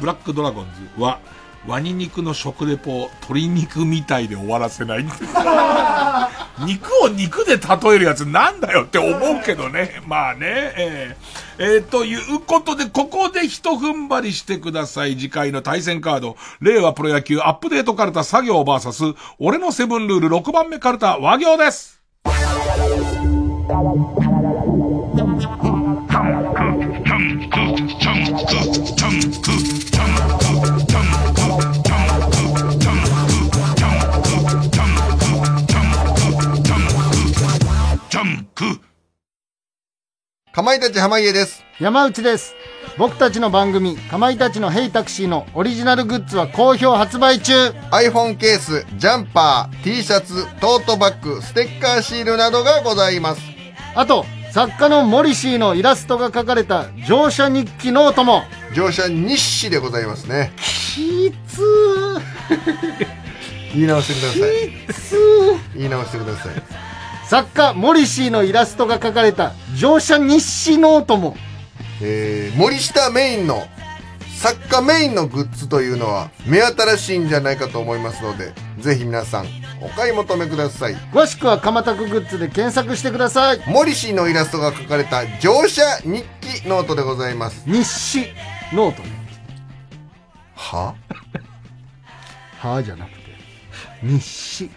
[SPEAKER 1] ブラックドラゴンズは、ワニ肉の食レポを鶏肉みたいで終わらせない。(laughs) 肉を肉で例えるやつなんだよって思うけどね。まあね。えーえーということで、ここで一踏ん張りしてください。次回の対戦カード。令和プロ野球アップデートカルタ作業バーサス、俺のセブンルール6番目カルタ和行です。
[SPEAKER 23] かまいたち濱家です。
[SPEAKER 24] 山内です。僕たちの番組、かまいたちのヘイタクシーのオリジナルグッズは好評発売中
[SPEAKER 23] iPhone ケース、ジャンパー、T シャツ、トートバッグ、ステッカーシールなどがございます。
[SPEAKER 24] あと、作家のモリシーのイラストが書かれた乗車日記ノートも
[SPEAKER 23] 乗車日誌でございますね。
[SPEAKER 24] きつ (laughs)
[SPEAKER 23] 言い直してください。
[SPEAKER 24] きつ
[SPEAKER 23] 言い直してください。
[SPEAKER 24] 作家モリシーのイラストが書かれた乗車日誌ノートも。
[SPEAKER 23] えー、森下メインの、作家メインのグッズというのは目新しいんじゃないかと思いますので、ぜひ皆さんお買い求めください。
[SPEAKER 24] 詳しくはかまたくグッズで検索してください。
[SPEAKER 23] モリシーのイラストが描かれた乗車日記ノートでございます。
[SPEAKER 24] 日誌ノートね。
[SPEAKER 23] は？
[SPEAKER 24] はじゃなくて日誌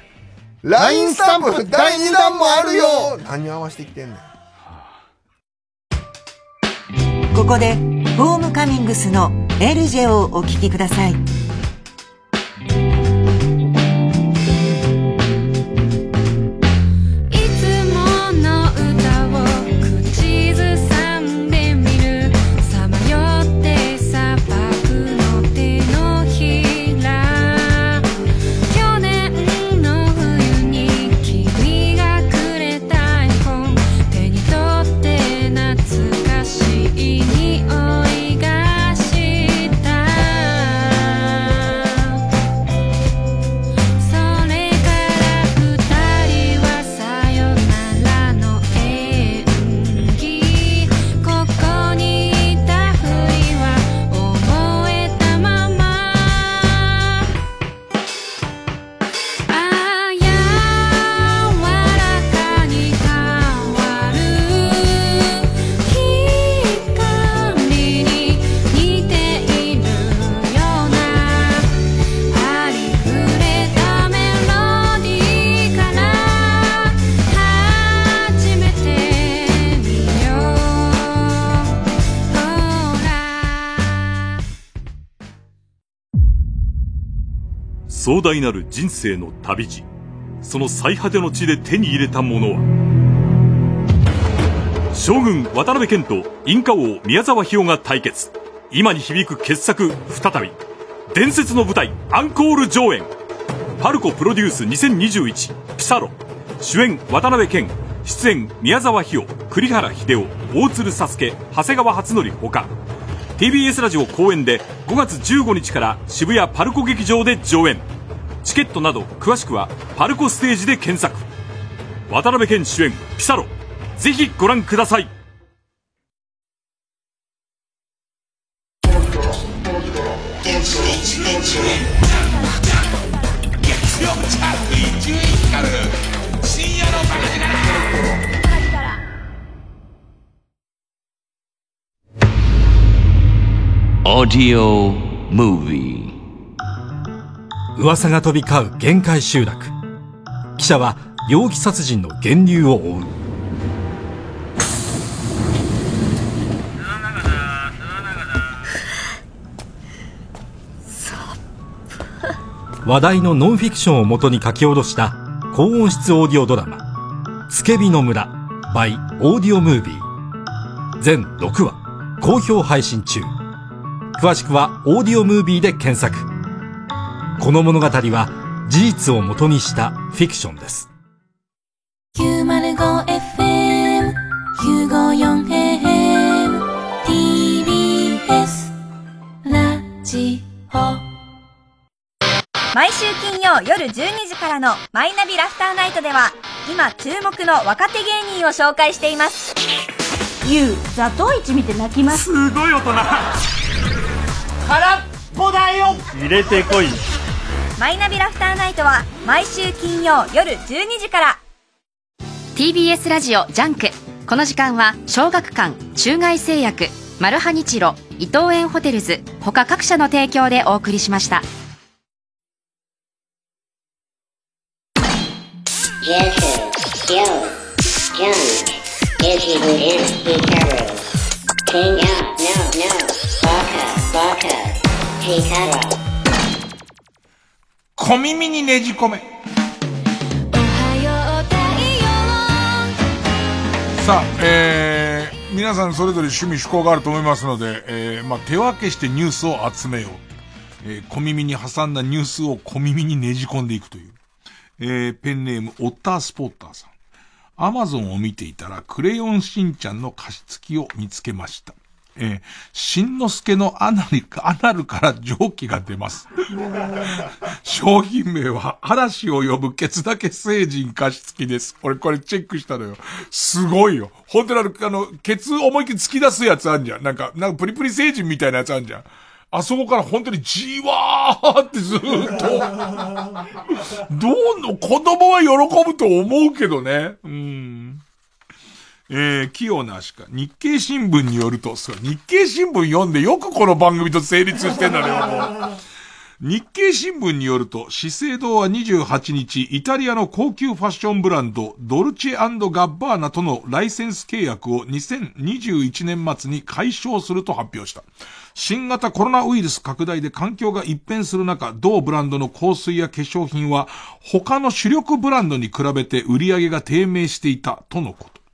[SPEAKER 23] ?LINE スタンプ第2弾もあるよ何合わせてきてんねん。
[SPEAKER 17] ここでホームカミングスのエルジェをお聴きください
[SPEAKER 9] 壮大なる人生の旅路。その最果ての地で手に入れたものは、将軍渡辺謙とインカ王宮沢ひよが対決。今に響く傑作再び。伝説の舞台アンコール上演。パルコプロデュース2021ピサロ。主演渡辺謙。出演宮沢ひよ、栗原秀夫、大鶴佐助、長谷川初則ほか。TBS ラジオ公演で5月15日から渋谷パルコ劇場で上演。チケットなど詳しくはパルコステージで検索。渡辺謙主演ピサロ。ぜひご覧ください。
[SPEAKER 10] 月曜チャーク伊集院光る深
[SPEAKER 25] 噂が飛び交う限界集落。記者は容疑殺人の源流を追う。話題のノンフィクションをもとに書き下ろした高音質オーディオドラマ「つけびの村 by オーディオムービー」全6話好評配信中。詳しくはオーディオムービーで検索。この物語は事実をもとにしたフィクションです。
[SPEAKER 2] 905FM 954AM TBS ラジオ。
[SPEAKER 26] 毎週金曜夜12時からのマイナビラフターナイトでは今注目の若手芸人を紹介しています。
[SPEAKER 20] ゆう座頭市見て泣きます。
[SPEAKER 27] すごい大人。空っぽだよ。入れてこい
[SPEAKER 26] マイナビラフターナイトは毎週金曜夜12時から
[SPEAKER 12] TBS ラジオジャンクこの時間は小学館中外製薬マルハニチロ伊藤園ホテルズ他各社の提供でお送りしました
[SPEAKER 1] 小耳にねじ込め。さあ、えー、皆さんそれぞれ趣味趣向があると思いますので、えー、まあ、手分けしてニュースを集めよう。えー、小耳に挟んだニュースを小耳にねじ込んでいくという。えー、ペンネーム、オッタースポッターさん。アマゾンを見ていたら、クレヨンしんちゃんの加湿器を見つけました。えー、しんのすけのアナル、アナルから蒸気が出ます。商品名は、嵐を呼ぶケツだけ成人加湿器です。俺これチェックしたのよ。すごいよ。本当にあの、あの、ケツ思いっきり突き出すやつあんじゃん。なんか、なんかプリプリ成人みたいなやつあんじゃん。あそこから本当にじわーってずーっと、どうの、子供は喜ぶと思うけどね。うん。えー、器用な足か。日経新聞によると、そう、日経新聞読んでよくこの番組と成立してんだね、もう。日経新聞によると、資生堂は28日、イタリアの高級ファッションブランド、ドルチェガッバーナとのライセンス契約を2021年末に解消すると発表した。新型コロナウイルス拡大で環境が一変する中、同ブランドの香水や化粧品は、他の主力ブランドに比べて売り上げが低迷していた、とのこと。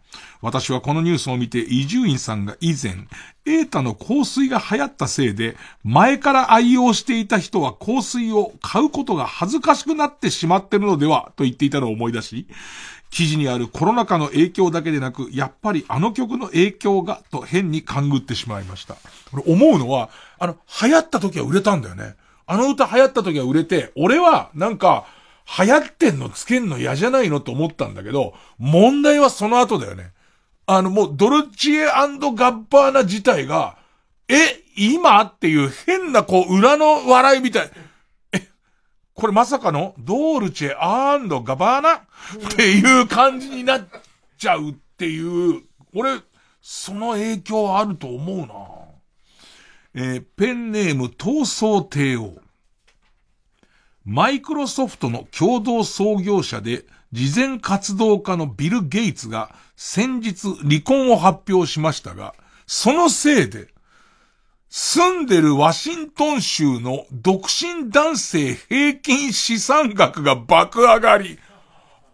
[SPEAKER 1] 私はこのニュースを見て、伊集院さんが以前、エータの香水が流行ったせいで、前から愛用していた人は香水を買うことが恥ずかしくなってしまってるのでは、と言っていたのを思い出し、記事にあるコロナ禍の影響だけでなく、やっぱりあの曲の影響が、と変に勘ぐってしまいました。これ思うのは、あの、流行った時は売れたんだよね。あの歌流行った時は売れて、俺は、なんか、流行ってんのつけんの嫌じゃないのと思ったんだけど、問題はその後だよね。あの、もう、ドルチエガッバーナ自体が、え、今っていう変な、こう、裏の笑いみたい。え、これまさかの、ドルチェガッバーナ？っていう感じになっちゃうっていう、俺、その影響あると思うな。えーペンネーム、闘争帝王。マイクロソフトの共同創業者で、事前活動家のビル・ゲイツが先日離婚を発表しましたが、そのせいで、住んでるワシントン州の独身男性平均資産額が爆上がり。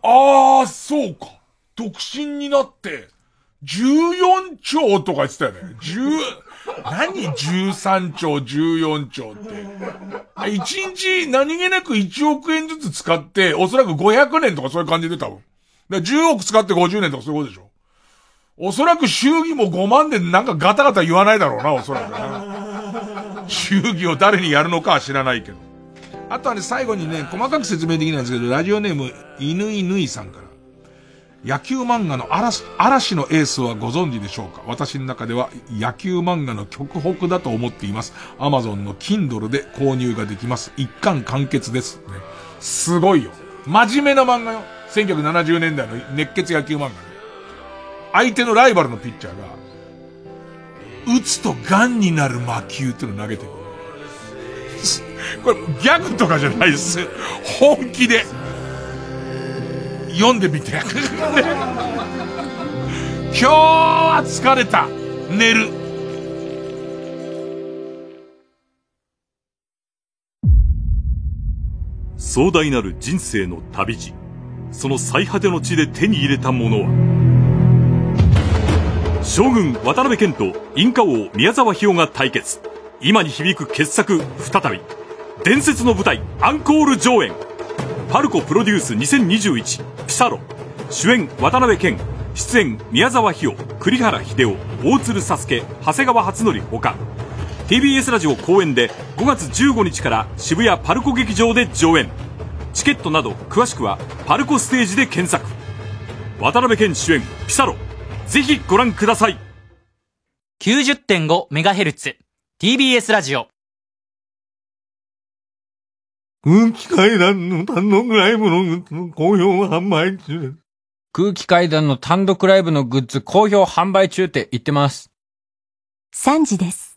[SPEAKER 1] ああ、そうか。独身になって、14兆とか言ってたよね。10、何 ?13 兆、14兆って。1日何気なく1億円ずつ使って、おそらく500年とかそういう感じで多分。だから10億使って50年とかそういうことでしょ。おそらく祝儀も5万でなんかガタガタ言わないだろうな、おそらくな。祝儀を誰にやるのかは知らないけど。あとはね、最後にね、細かく説明できないんですけど、ラジオネーム、犬犬さんから。野球漫画の嵐、嵐のエースはご存知でしょうか？私の中では野球漫画の極北だと思っています。アマゾンの Kindle で購入ができます。一巻完結です。ね、すごいよ。真面目な漫画よ。1970年代の熱血野球漫画で。相手のライバルのピッチャーが、打つと癌になる魔球っていうのを投げてる。(laughs) これ、ギャグとかじゃないです。本気で。読んでみて。(laughs) 今日は疲れた。寝る。
[SPEAKER 9] 壮大なる人生の旅路。その最果ての地で手に入れたものは、将軍渡辺謙とインカ王宮沢ひよが対決。今に響く傑作再び。伝説の舞台アンコール上演。パルコプロデュース2021ピサロ。主演渡辺謙。出演宮沢ひよ、栗原秀夫、大鶴佐助、長谷川初則ほか。TBS ラジオ公演で5月15日から渋谷パルコ劇場で上演。チケットなど詳しくはパルコステージで検索。渡辺謙主演ピサロ。ぜひご覧ください。
[SPEAKER 28] 90.5MHz TBS ラジオ
[SPEAKER 29] 空気階段の単独ライブのグッズの好評販売中です。
[SPEAKER 30] 空気階段の単独ライブのグッズ好評販売中って言ってます。
[SPEAKER 2] 3時です。